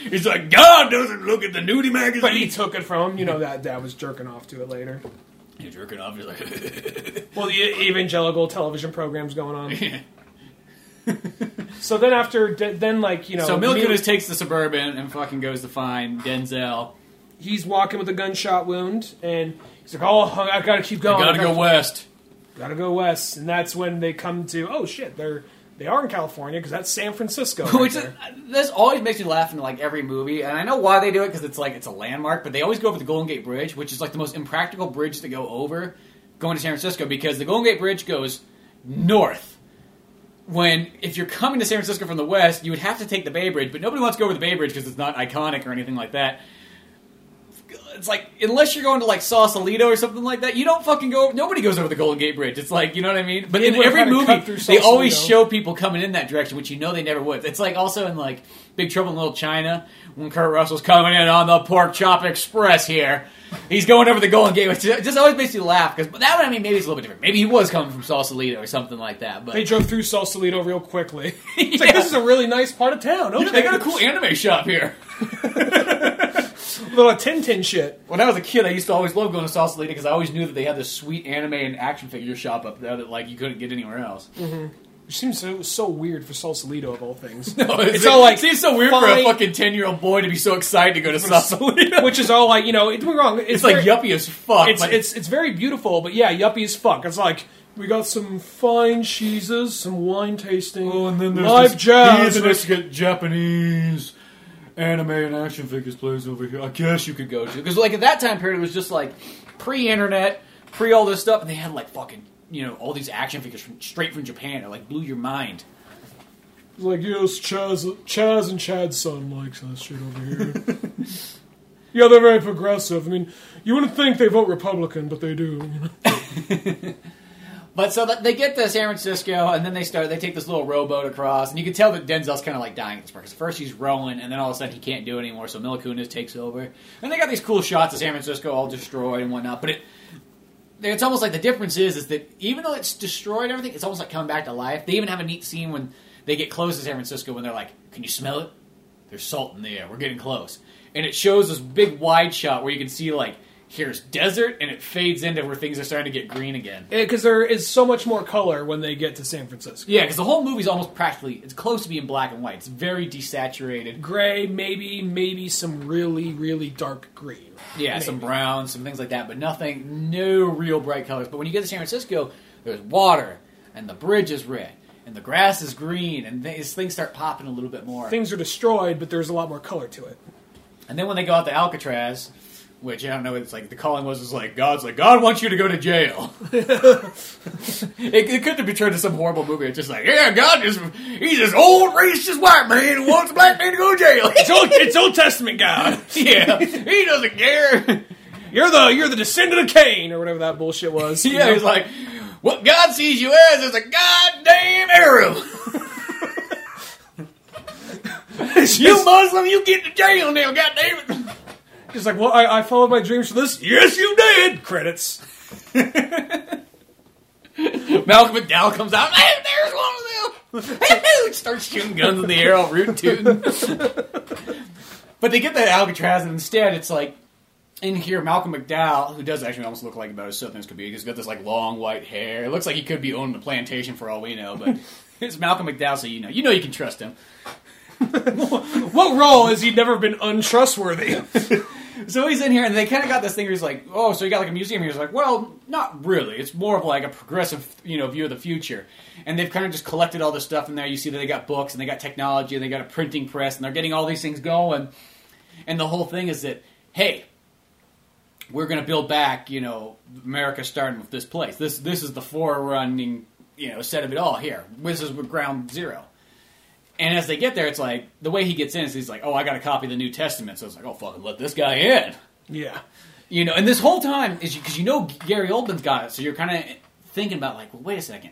<laughs> He's like, God doesn't look at the nudie magazines. But he took it from him. You know that dad was jerking off to it later. He's jerking off. He's like, <laughs> Well, the evangelical television programs going on. <laughs> So then after, then like you know, so Mila Mil- Kunis takes the suburban and fucking goes to find Denzel. he's walking with a gunshot wound, and he's like, "Oh, I gotta keep going. I Gotta I go west. Gotta go west." And that's when they come to, "Oh shit, they're they are in California because that's San Francisco." <laughs> right Which is, there. this always makes me laugh in like every movie, and I know why they do it because it's like it's a landmark. But they always go over the Golden Gate Bridge, which is like the most impractical bridge to go over going to San Francisco because the Golden Gate Bridge goes north. When if you're coming to San Francisco from the west, you would have to take the Bay Bridge, but nobody wants to go over the Bay Bridge because it's not iconic or anything like that. It's like unless you're going to like Sausalito or something like that, you don't fucking go. Nobody goes over the Golden Gate Bridge. It's like you know what I mean. But They in every movie, they always show people coming in that direction, which you know they never would. It's like also in like Big Trouble in Little China when Kurt Russell's coming in on the Pork Chop Express here. He's going over the Golden Gate, which just always makes you laugh. Because that one, I mean, maybe it's a little bit different. Maybe he was coming from Sausalito or something like that. But They drove through Sausalito real quickly. <laughs> It's like <laughs> this is a really nice part of town. Okay, Yeah, they got a cool anime shop here. <laughs> little Tintin shit. When I was a kid, I used to always love going to Sausalito because I always knew that they had this sweet anime and action figure shop up there that like you couldn't get anywhere else. Mm-hmm. Which seems so, so weird for Sausalito of all things. <laughs> no, it's all like it seems so weird for a fucking ten year old boy to be so excited to go to Sausalito. Which is all like you know, don't get me wrong. It's, it's like yuppie as fuck. It's but it's it's very beautiful, but yeah, yuppie as fuck. It's like we got some fine cheeses, some wine tasting, Oh, live jazz. Let's get Japanese anime and action figures plays over here. I guess you could go to because like at that time period it was just like pre-internet, pre all this stuff, and they had like fucking you know all these action figures from straight from Japan. It like blew your mind. It's like yes, Chaz, Chaz and Chad's son likes that shit over here. <laughs> yeah, they're very progressive. I mean, you wouldn't think they vote Republican, but they do. <laughs> But so they get to San Francisco, and then they start. They take this little rowboat across, and you can tell that Denzel's kind of like dying at this part. 'cause first he's rowing, and then all of a sudden he can't do it anymore. So Mila Kunis takes over, and they got these cool shots of San Francisco all destroyed and whatnot. But it, it's almost like the difference is is that even though it's destroyed everything, it's almost like coming back to life. They even have a neat scene when they get close to San Francisco when they're like, "Can you smell it? There's salt in the air. We're getting close." And it shows this big wide shot where you can see like here's desert, and it fades into where things are starting to get green again. Because there is so much more color when they get to San Francisco. Yeah, because the whole movie's almost practically it's close to being black and white. It's very desaturated. Gray, maybe, maybe some really, really dark green. Yeah, Maybe. some brown, some things like that, but nothing, no real bright colors. But when you get to San Francisco, there's water, and the bridge is red, and the grass is green, and these things start popping a little bit more. Things are destroyed, but there's a lot more color to it. And then when they go out to Alcatraz, which I don't know, it's like the calling was is like God's like God wants you to go to jail. <laughs> it, it could be turned to some horrible movie. It's just like yeah, God is he's this old racist white man who wants a black man to go to jail. It's Old, it's Old Testament God. <laughs> yeah, he doesn't care. You're the you're the descendant of Cain or whatever that bullshit was. You <laughs> Yeah, know? he's like, what God sees you as is a goddamn Arab. you Muslim, you get to jail now, goddamn it. He's like, well, I, I followed my dreams for this. Yes, you did. Credits. <laughs> Malcolm McDowell comes out, hey, there's one of them. <laughs> Hey, starts shooting guns in the air, all root tooting. but they get that Alcatraz, and instead it's like, in here, Malcolm McDowell, who does actually almost look like about as southern as could be, he's got this like long white hair. It looks like he could be owning a plantation for all we know, but <laughs> it's Malcolm McDowell, so you know, you know you can trust him. What role has he never been untrustworthy? So he's in here, and they kind of got this thing where he's like, "Oh, so you got like a museum?" here." He's like, "Well, not really. It's more of like a progressive, you know, view of the future." And they've kind of just collected all this stuff in there. You see that they got books, and they got technology, and they got a printing press, and they're getting all these things going. And the whole thing is that, hey, we're going to build back, you know, America starting with this place. This this is the forerunning, you know, set of it all here. This is ground zero. And as they get there, it's like the way he gets in is he's like, "Oh, I got to copy the New Testament." So it's like, "Oh, fucking let this guy in." yeah. You know, and this whole time is because you know Gary Oldman's got it, so you're kind of thinking about like, well, wait a second,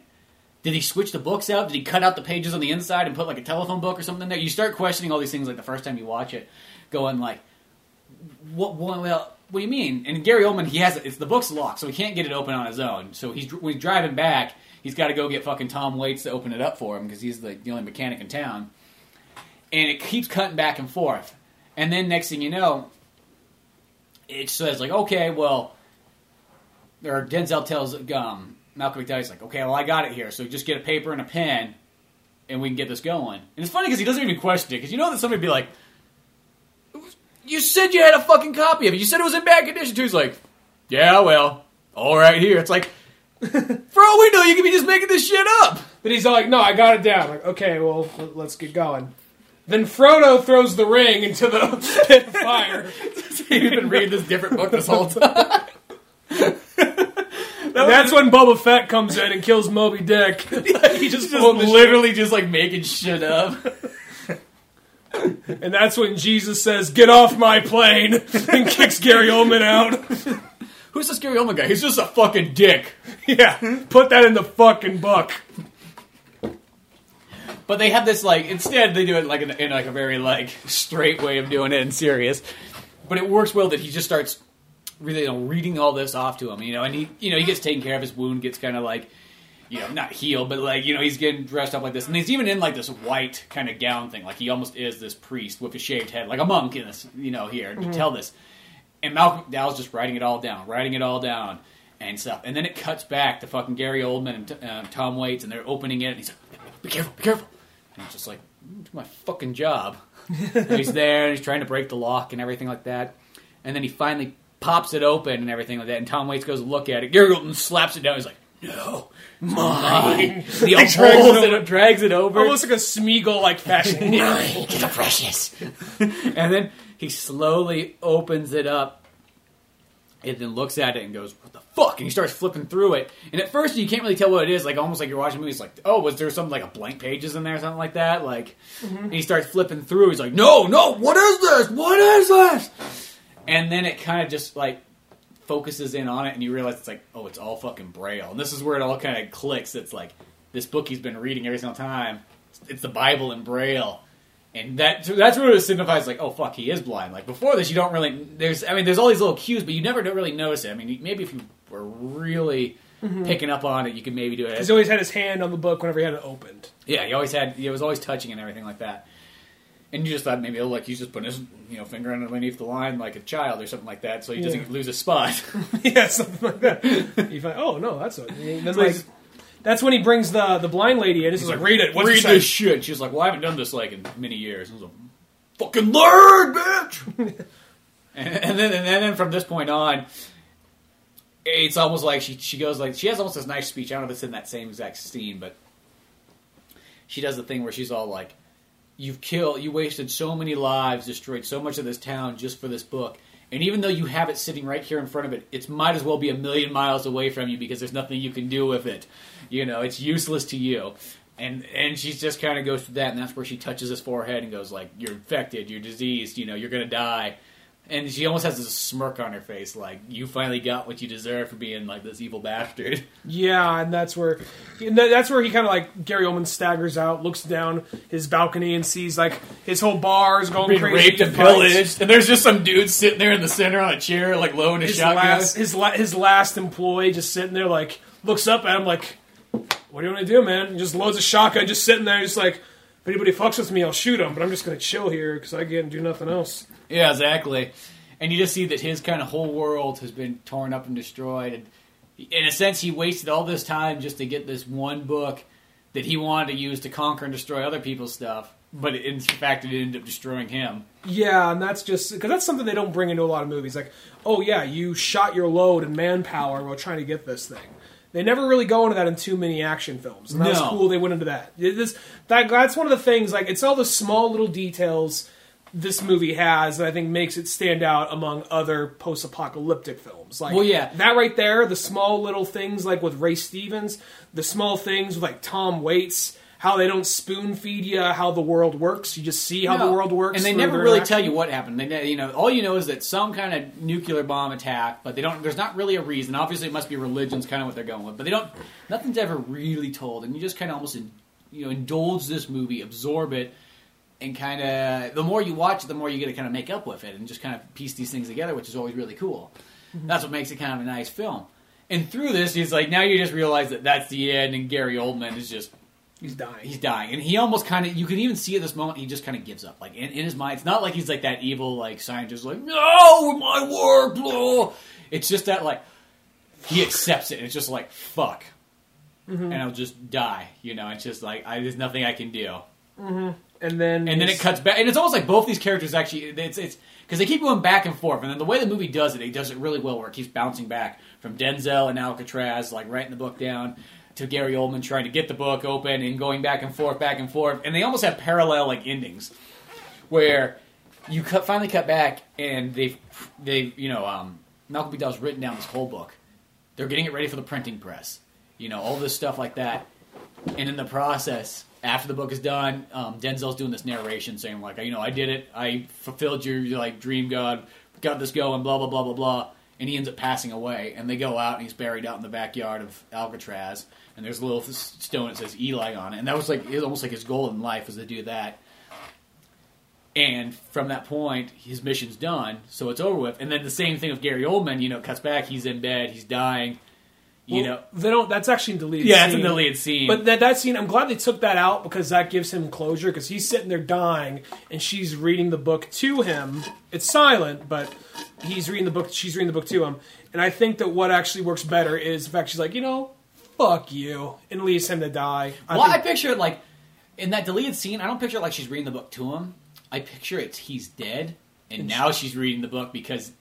did he switch the books out? Did he cut out the pages on the inside and put like a telephone book or something there? You start questioning all these things like the first time you watch it, going like, what? what well, what do you mean? And Gary Oldman, he has it. It's the book's locked, so he can't get it open on his own. So he's when he's driving back, he's got to go get fucking Tom Waits to open it up for him because he's the, the only mechanic in town. And it keeps cutting back and forth, and then next thing you know, it says like, okay, well, or Denzel tells um, Malcolm McDowell, he's like, okay, well, I got it here, so just get a paper and a pen, and we can get this going. And it's funny because he doesn't even question it because you know that somebody'd be like, you said you had a fucking copy of it. You said it was in bad condition too. He's like, yeah, well, all right here. It's like, <laughs> for all we know, you could be just making this shit up. But he's all like, no, I got it down. Like, okay, well, let- let's get going. Then Frodo throws the ring into the <laughs> pit of fire. <laughs> You've been reading this different book this whole time. And that's when Boba Fett comes in and kills Moby Dick. he just, just literally just like making shit up. and that's when Jesus says, "Get off my plane," and kicks Gary Oldman out. Who's this Gary Oldman guy? He's just a fucking dick. <laughs> yeah, put that in the fucking book. But they have this like instead they do it like in, in like a very like <laughs> straight way of doing it and serious. But it works well that he just starts really you know, reading all this off to him, you know, and he you know he gets taken care of. His wound gets kind of like you know not healed, but like you know he's getting dressed up like this, and he's even in like this white kind of gown thing, like he almost is this priest with a shaved head, like a monk in this, you know, here to mm-hmm. tell this. And Malcolm McDowell's just writing it all down, writing it all down and stuff. And then it cuts back to fucking Gary Oldman and uh, Tom Waits, and they're opening it, and he's like, "Be careful, be careful." And it's just like, "Do my fucking job." and <laughs> he's there, and he's trying to break the lock and everything like that. And then he finally pops it open and everything like that. And Tom Waits goes to look at it. Gary Oldman slaps it down. He's like, "No, mine." <laughs> <laughs> he drags it it, drags it over. Almost like a Smeagol like fashion. Mine, the precious. and then he slowly opens it up and then looks at it and goes, "What the fuck?" And he starts flipping through it. And at first, you can't really tell what it is. Like almost like you're watching movies. Like, oh, was there something like a blank pages in there, or something like that? Like, and he starts flipping through. He's like, "No, no, what is this? What is this?" And then it kind of just like focuses in on it, and you realize it's like, oh, it's all fucking braille. And this is where it all kind of clicks. It's like this book he's been reading every single time. It's the Bible in braille. And that that's what it signifies. Like, oh fuck, he is blind. Like before this, you don't really. There's, I mean, there's all these little cues, but you never don't really notice it. I mean, maybe if you were really mm-hmm. picking up on it, you could maybe do it. He's always had his hand on the book whenever he had it opened. Yeah, he always had. He was always touching and everything like that. And you just thought maybe, like he's just putting his you know finger underneath the line like a child or something like that, so he doesn't lose his spot. <laughs> yeah, something like that. You find, oh no, that's what. <laughs> Then like, that's when he brings the the blind lady in. He's like, read it. What's Read it say? this shit. She's like, well, I haven't done this like in many years. I was like, fucking learn, bitch. <laughs> and, and then and then from this point on, it's almost like she she goes like she has almost this nice speech. I don't know if it's in that same exact scene, but she does the thing where she's all like, "You've killed, you wasted so many lives, destroyed so much of this town just for this book." And even though you have it sitting right here in front of it, it might as well be a million miles away from you because there's nothing you can do with it. You know, it's useless to you. And and she just kind of goes through that, and that's where she touches his forehead and goes like, "You're infected. You're diseased. You know, you're gonna die." And she almost has this smirk on her face, like, "You finally got what you deserve for being like this evil bastard." <laughs> Yeah, and that's where and that's where he kind of like Gary Oldman staggers out, looks down his balcony, and sees like his whole bar is going Being crazy. raped and pillaged, and there's just some dude sitting there in the center on a chair, like loading his His shotgun. last his la- his last employee just sitting there like looks up at him like, "What do you want to do, man?" He just loads of shotgun, just sitting there, just like. If anybody fucks with me, I'll shoot him. But I'm just gonna chill here because I can't do nothing else. Yeah, exactly. And you just see that his kind of whole world has been torn up and destroyed. And in a sense, he wasted all this time just to get this one book that he wanted to use to conquer and destroy other people's stuff. But in fact, it ended up destroying him. Yeah, and that's just because that's something they don't bring into a lot of movies. Like, oh yeah, you shot your load and manpower while trying to get this thing. They never really go into that in too many action films, and that was cool. They went into that. It is- that that's one of the things. Like, it's all the small little details this movie has that I think makes it stand out among other post-apocalyptic films. Like, Well, yeah. that right there, the small little things like with Ray Stevens, the small things with like Tom Waits. How they don't spoon feed you how the world works. You just see how the world works. and they never really tell you what happened. They, you know, all you know is that some kind of nuclear bomb attack, but they don't. There's not really a reason. Obviously, it must be religion's kind of what they're going with, but they don't. Nothing's ever really told, and you just kind of almost, in, you know, indulge this movie, absorb it, and kind of. The more you watch it, the more you get to kind of make up with it, and just kind of piece these things together, which is always really cool. Mm-hmm. That's what makes it kind of a nice film. And through this, he's like, now you just realize that that's the end, and Gary Oldman is just He's dying. he's dying, and he almost kind of you can even see at this moment he just kind of gives up. Like in, in his mind, it's not like he's like that evil like scientist, like no, my work, blah. It's just that like he accepts it, and it's just like fuck, mm-hmm. and I'll just die. You know, it's just like I, there's nothing I can do. Mm-hmm. and then And then it cuts back, and it's almost like both these characters actually it's it's because they keep going back and forth, and then the way the movie does it, it does it really well, where it keeps bouncing back from Denzel and Alcatraz, like writing the book down, to Gary Oldman trying to get the book open and going back and forth, back and forth, and they almost have parallel like endings, where you cut, finally cut back, and they've they you know um, Malcolm McDowell's written down this whole book. They're getting it ready for the printing press, you know, all this stuff like that, and in the process, after the book is done, um, Denzel's doing this narration saying like, you know, I did it, I fulfilled your, your like dream god, got this going, blah blah blah blah blah, and he ends up passing away, and they go out and he's buried out in the backyard of Alcatraz, and there's a little stone that says Eli on it, and that was like it was almost like his goal in life was to do that. And from that point, his mission's done, so it's over with. And then the same thing with Gary Oldman. You know, cuts back. He's in bed. He's dying. You Well, know, they don't. That's actually in deleted. Scene. Yeah, it's scene. a deleted scene. But that that scene, I'm glad they took that out because that gives him closure. Because he's sitting there dying, and she's reading the book to him. It's silent, but he's reading the book. She's reading the book to him, and I think that what actually works better is the fact she's like, you know, fuck you, and leaves him to die. I well, I picture it like in that deleted scene. I don't picture it like she's reading the book to him. I picture it's he's dead, and now she's reading the book because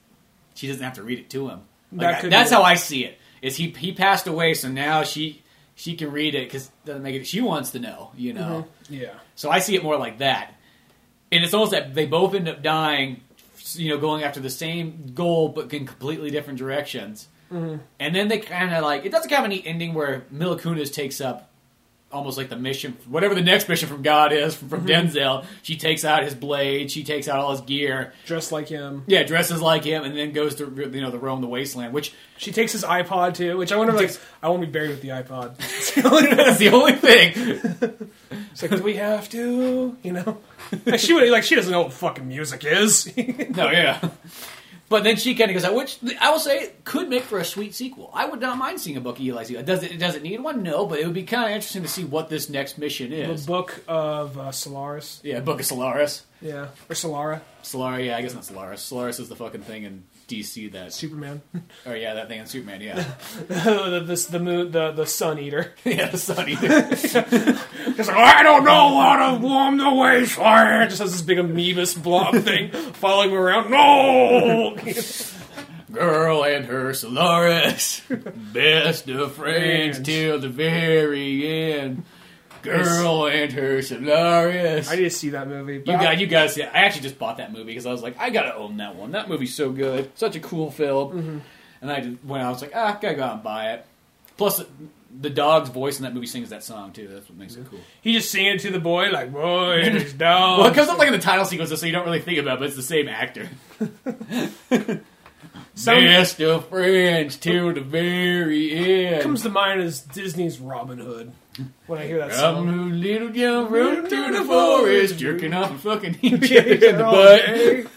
she doesn't have to read it to him. Like, That I- that's be- how I see it. Is he he passed away, so now she she can read it because doesn't make it. She wants to know, you know. Mm-hmm. yeah. So I see it more like that. And it's almost that they both end up dying, you know, going after the same goal but in completely different directions. Mm-hmm. And then they kind of like it doesn't have any ending where Mila Kunis takes up almost like the mission, whatever the next mission from God is from, from Mm-hmm. Denzel. She takes out his blade, she takes out all his gear, Dressed like him. yeah, dresses like him, and then goes to you know the roam the wasteland, which She takes his iPod too, which I wonder. Like, I won't be buried with the iPod. <laughs> It's the only thing. that's the only thing. It's like, do we have to? You know, like, she would like she doesn't know what fucking music is. <laughs> No, yeah. But then she kind of goes out, which I will say could make for a sweet sequel. I would not mind seeing a book of Eli sequel. Does it? Does it need one? No, but it would be kind of interesting to see what this next mission is. the book of uh, Solaris, Yeah, Book of Solaris. yeah, or Solara, Solaris, yeah, I guess not Solaris. Solaris is the fucking thing in DC that. Superman. Oh yeah, that thing in Superman. Yeah, <laughs> the, this, the moon, the the Sun Eater. <laughs> yeah, the Sun Eater. <laughs> Just like, I don't know how to warm the wasteland. Just has this big amoebus blob thing following him around. No. Girl and her Solaris, best of friends Friends. till the very end. Girl and her Solaris. I need to see that movie. You but got, you guys. Yeah, I actually just bought that movie because I was like, I gotta own that one. That movie's so good, such a cool film. Mm-hmm. And I just, when I was like, ah, gotta go out and buy it. Plus, the dog's voice in that movie sings that song too. That's what makes it cool. he just singing it to the boy like, boy <laughs> and his dog. Well, it comes up like in the title sequence, so you don't really think about it, but it's the same actor. <laughs> Some- Best of friends till the very end. comes to mind is Disney's Robin Hood. When I hear that song. I'm a little young road through the forest, jerking off and fucking each other in the butt.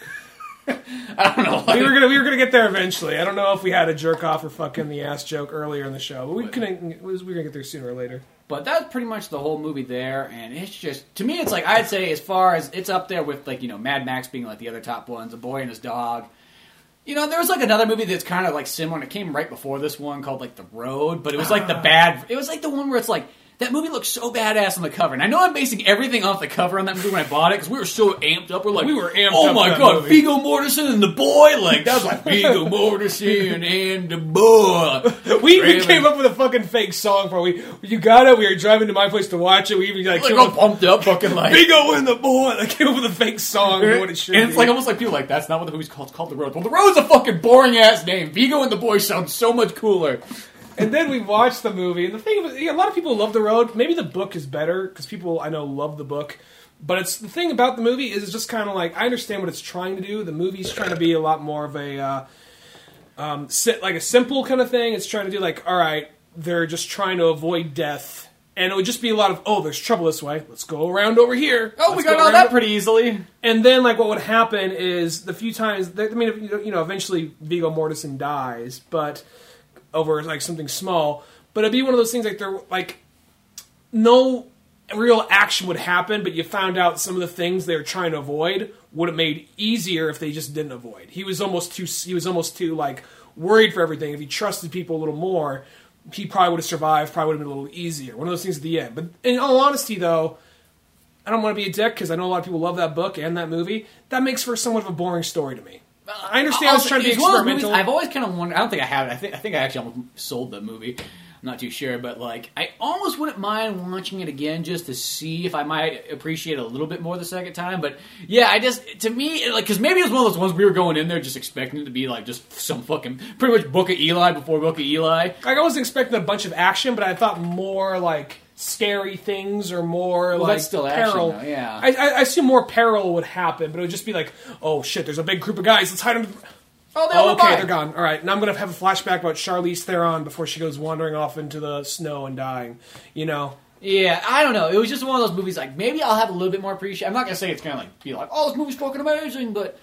<laughs> I don't know. We were gonna we were gonna get there eventually. I don't know if we had a jerk off or fucking the ass joke earlier in the show, but we couldn't. We were gonna get there sooner or later. But that's pretty much the whole movie there, and it's just to me, it's like I'd say as far as it's up there with like you know Mad Max being like the other top ones, A Boy and His Dog. You know, there was like another movie that's kind of like similar. and It came right before this one called like The Road, but it was like the <gasps> bad. It was like the one where it's like that movie looks so badass on the cover, and I know I'm basing everything off the cover on that movie when I bought it because we were so amped up. We're like, We were amped up. Oh my god, movie." Viggo Mortensen and the boy! Like <laughs> that was like Viggo <laughs> Mortensen and the boy. <laughs> We even came up with a fucking fake song for we. You got it. We were driving to my place to watch it. We even like, like all pumped up, fucking like Viggo and the boy. Like came up with a fake song what it should and it's be. like almost like people are like that's not what the movie's called. It's called The Road. Well, The Road's a fucking boring ass name. Viggo and the Boy sounds so much cooler. And then we watched the movie, and the thing was, a lot of people love the road. Maybe the book is better because people I know love the book. But it's the thing about the movie is it's just kind of like I understand what it's trying to do. The movie's trying to be a lot more of a uh, um, sit like a simple kind of thing. It's trying to do like all right, they're just trying to avoid death, and it would just be a lot of oh, there's trouble this way. Let's go around over here. Oh, we Let's got go all that pretty easily. and then, like, what would happen is the few times, I mean, you know- you know, eventually Viggo Mortensen dies, but over like something small. But it'd be one of those things like there, like, no real action would happen, but you found out some of the things they were trying to avoid would have made easier if they just didn't avoid. He was almost too, he was almost too like worried for everything. If he trusted people a little more, he probably would have survived. Probably would have been a little easier. One of those things at the end. But in all honesty, though. I don't want to be a dick because I know a lot of people love that book and that movie. That makes for somewhat of a boring story to me. I understand i was trying to be it's one of those experimental. movies I've always kind of wondered. I don't think I have it. I think I think I actually almost sold the movie. I'm not too sure, but like I almost wouldn't mind watching it again just to see if I might appreciate it a little bit more the second time. But yeah, I just to me like because maybe it was one of those ones we were going in there just expecting it to be like just some fucking pretty much Book of Eli before Book of Eli. Like I wasn't expecting a bunch of action, but I thought more like scary things or more Well, like still action, peril. though, yeah. I, I, I assume more peril would happen, but it would just be like, oh shit, there's a big group of guys. Let's hide them. Oh, they Oh, all okay, die. they're gone. All right, now I'm gonna have a flashback about Charlize Theron before she goes wandering off into the snow and dying. You know, Yeah, I don't know. It was just one of those movies. Like maybe I'll have a little bit more appreciation. I'm not gonna say it's gonna like be like, oh, this movie's fucking amazing, but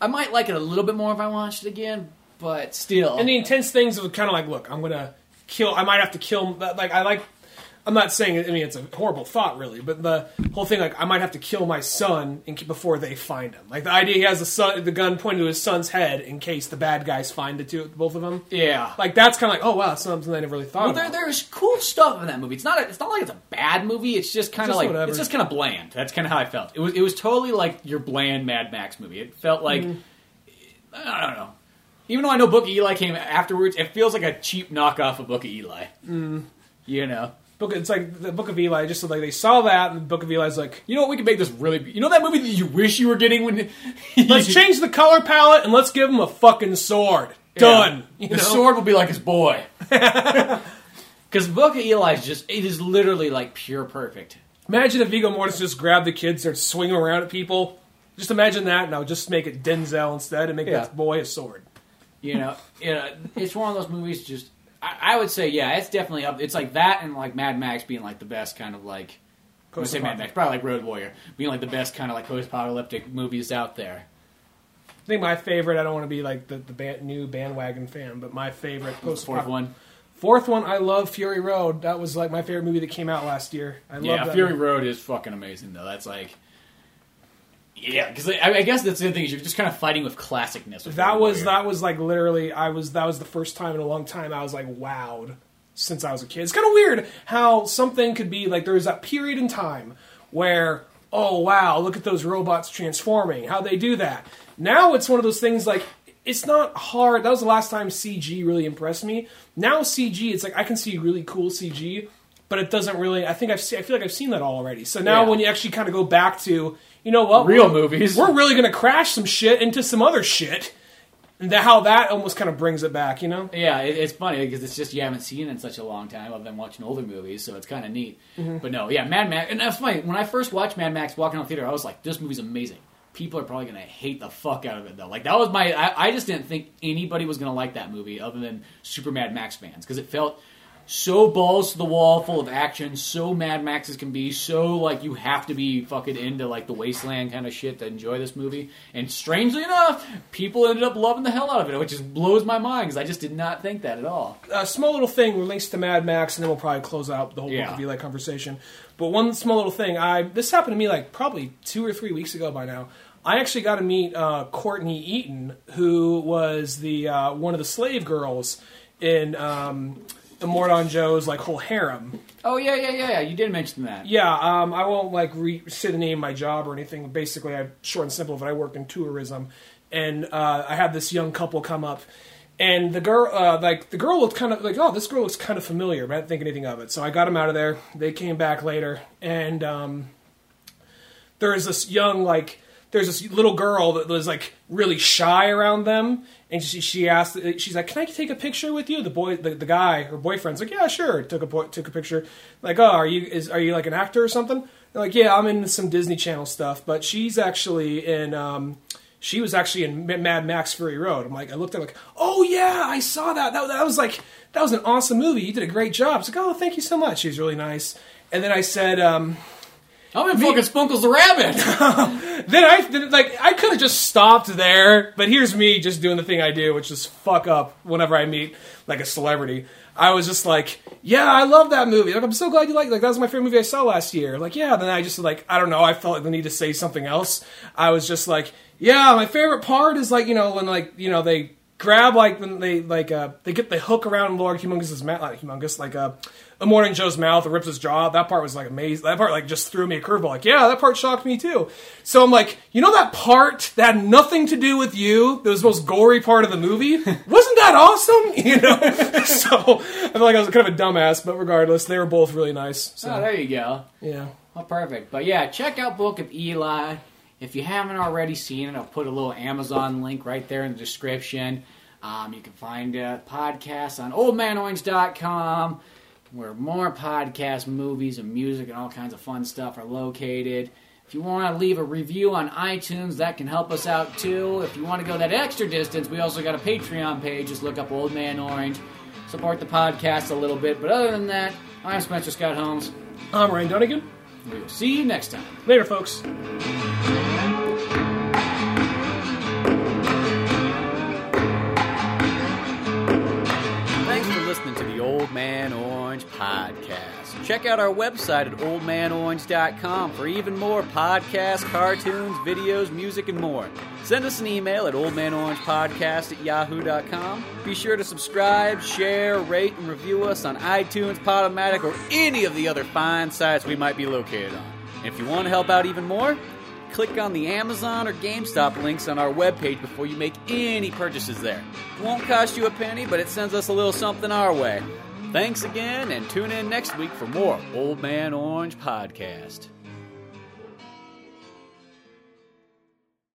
I might like it a little bit more if I watched it again. But still, and the intense things of kind of like, look, I'm gonna kill. I might have to kill. Like I like. I'm not saying. I mean, it's a horrible thought, really, but the whole thing, like, I might have to kill my son in, before they find him. Like the idea, he has the son, the gun pointed to his son's head in case the bad guys find the two, both of them. yeah. Like that's kind of like, oh wow, that's something I never really thought Well, there, about. there's cool stuff in that movie. It's not. A, it's not like it's a bad movie. It's just kind of like whatever. it's just kind of bland. That's kind of how I felt. It was. It was totally like your bland Mad Max movie. It felt like Mm-hmm. I don't know. Even though I know Book of Eli came afterwards, it feels like a cheap knockoff of Book of Eli. Mm. You know. Book, it's like the Book of Eli. Just like they saw that, and the Book of Eli's like, You know what? We can make this really. Be- you know that movie that you wish you were getting when. <laughs> let's change the color palette and let's give him a fucking sword. Yeah. Done. You the know? sword will be like his boy. <laughs> Because Book of Eli is just. It is literally like pure perfect. Imagine if Viggo Mortensen just grabbed the kids, started swinging around at people. Just imagine that. Now just make it Denzel instead, and make Yeah. that boy a sword. You know, you know, it's one of those movies. Just, I, I would say, yeah, it's definitely up. It's like that and like Mad Max being like the best kind of like. I say Mad Max, probably like Road Warrior, being like the best kind of like post-apocalyptic movies out there. I think my favorite. I don't want to be like the, the band, new bandwagon fan, but my favorite post Fourth one, Fourth one, I love Fury Road. That was like my favorite movie that came out last year. I love yeah, Fury movie. Road is fucking amazing though. That's like, yeah, because I, I guess that's the thing is you're just kind of fighting with classicness. with That was that was like literally I was that was the first time in a long time I was like wowed since I was a kid. It's kind of weird how something could be like there was that period in time where oh wow look at those robots transforming how they do that. Now it's one of those things like it's not hard. That was the last time CG really impressed me. Now CG it's like I can see really cool CG, but it doesn't really. I think I've seen, I feel like I've seen that already. So now Yeah. when you actually kind of go back to you know what Real we're- movies. we're really going to crash some shit into some other shit. And that, how that almost kind of brings it back, you know? Yeah, it, it's funny because it's just you haven't seen it in such a long time other than watching older movies, so it's kind of neat. Mm-hmm. But no, yeah, Mad Max, and that's funny. When I first watched Mad Max walking out the theater, I was like, "This movie's amazing." People are probably gonna hate the fuck out of it though. Like that was my, I, I just didn't think anybody was gonna like that movie other than super Mad Max fans because it felt so balls to the wall, full of action, so Mad Max as can be, so like you have to be fucking into like the wasteland kind of shit to enjoy this movie. And strangely enough, people ended up loving the hell out of it, which just blows my mind because I just did not think that at all. A small little thing relates to Mad Max, and then we'll probably close out the whole Yeah. Book conversation. But one small little thing, I this happened to me like probably two or three weeks ago by now. I actually got to meet uh, Courtney Eaton, who was the uh, one of the slave girls in um, Immortan Joe's like whole harem. Oh yeah, yeah, yeah, yeah. You did mention that. Yeah, um, I won't like re- say the name of my job or anything. Basically, I short and simple. But I worked in tourism, and uh, I had this young couple come up, and the girl, uh, like the girl looked kind of like, oh, this girl looks kind of familiar, but I didn't think anything of it. So I got them out of there. They came back later, and um, there is this young like there's this little girl that was like really shy around them and she, she asked she's like can i take a picture with you the boy the, the guy her boyfriend's like yeah sure took a took a picture like oh are you is are you like an actor or something They're like yeah i'm in some disney channel stuff but she's actually in um she was actually in Mad Max Fury Road. I'm like, I looked at her like, oh yeah, I saw that. That, that was like, that was an awesome movie. You did a great job. It's like, oh, thank you so much. She was really nice. And then I said, um, Oh, I'm in fucking Spunkles the Rabbit. <laughs> then I then, like I could have just stopped there, but here's me just doing the thing I do, which is fuck up whenever I meet like a celebrity. I was just like, yeah, I love that movie. Like, I'm so glad you like. Like, that was my favorite movie I saw last year. Like, yeah. Then I just like, I don't know. I felt like the need to say something else. I was just like, yeah, my favorite part is like, you know, when like, you know, they grab like when they like uh they get the hook around Lord Humungus's mouth, like humongous, like uh, Immortan Joe's mouth rips his jaw. That part was like amazing. That part like just threw me a curveball. Like, yeah, that part shocked me too. So I'm like, you know that part that had nothing to do with you, that was the most gory part of the movie? <laughs> Wasn't that awesome? <laughs> You know? <laughs> so I feel like I was kind of a dumbass, but regardless, they were both really nice. So oh, there you go. yeah. Well, perfect. But yeah, check out Book of Eli. If you haven't already seen it, I'll put a little Amazon link right there in the description. Um, you can find a podcast on oldmanorange.com. where more podcasts, movies, and music and all kinds of fun stuff are located. If you want to leave a review on iTunes, that can help us out too. If you want to go that extra distance, we also got a Patreon page. Just look up Old Man Orange. Support the podcast a little bit. But other than that, I'm Spencer Scott Holmes. I'm Ryan Dunigan. We'll see you next time. Later, folks. Old Man Orange podcast. Check out our website at oldmanorange.com for even more podcasts, cartoons, videos, music, and more. Send us an email at oldmanorangepodcast at yahoo.com. Be sure to subscribe, share, rate, and review us on iTunes, Podomatic, or any of the other fine sites we might be located on. And if you want to help out even more, click on the Amazon or GameStop links on our webpage before you make any purchases there. It won't cost you a penny, but it sends us a little something our way. Thanks again, and tune in next week for more Old Man Orange Podcast.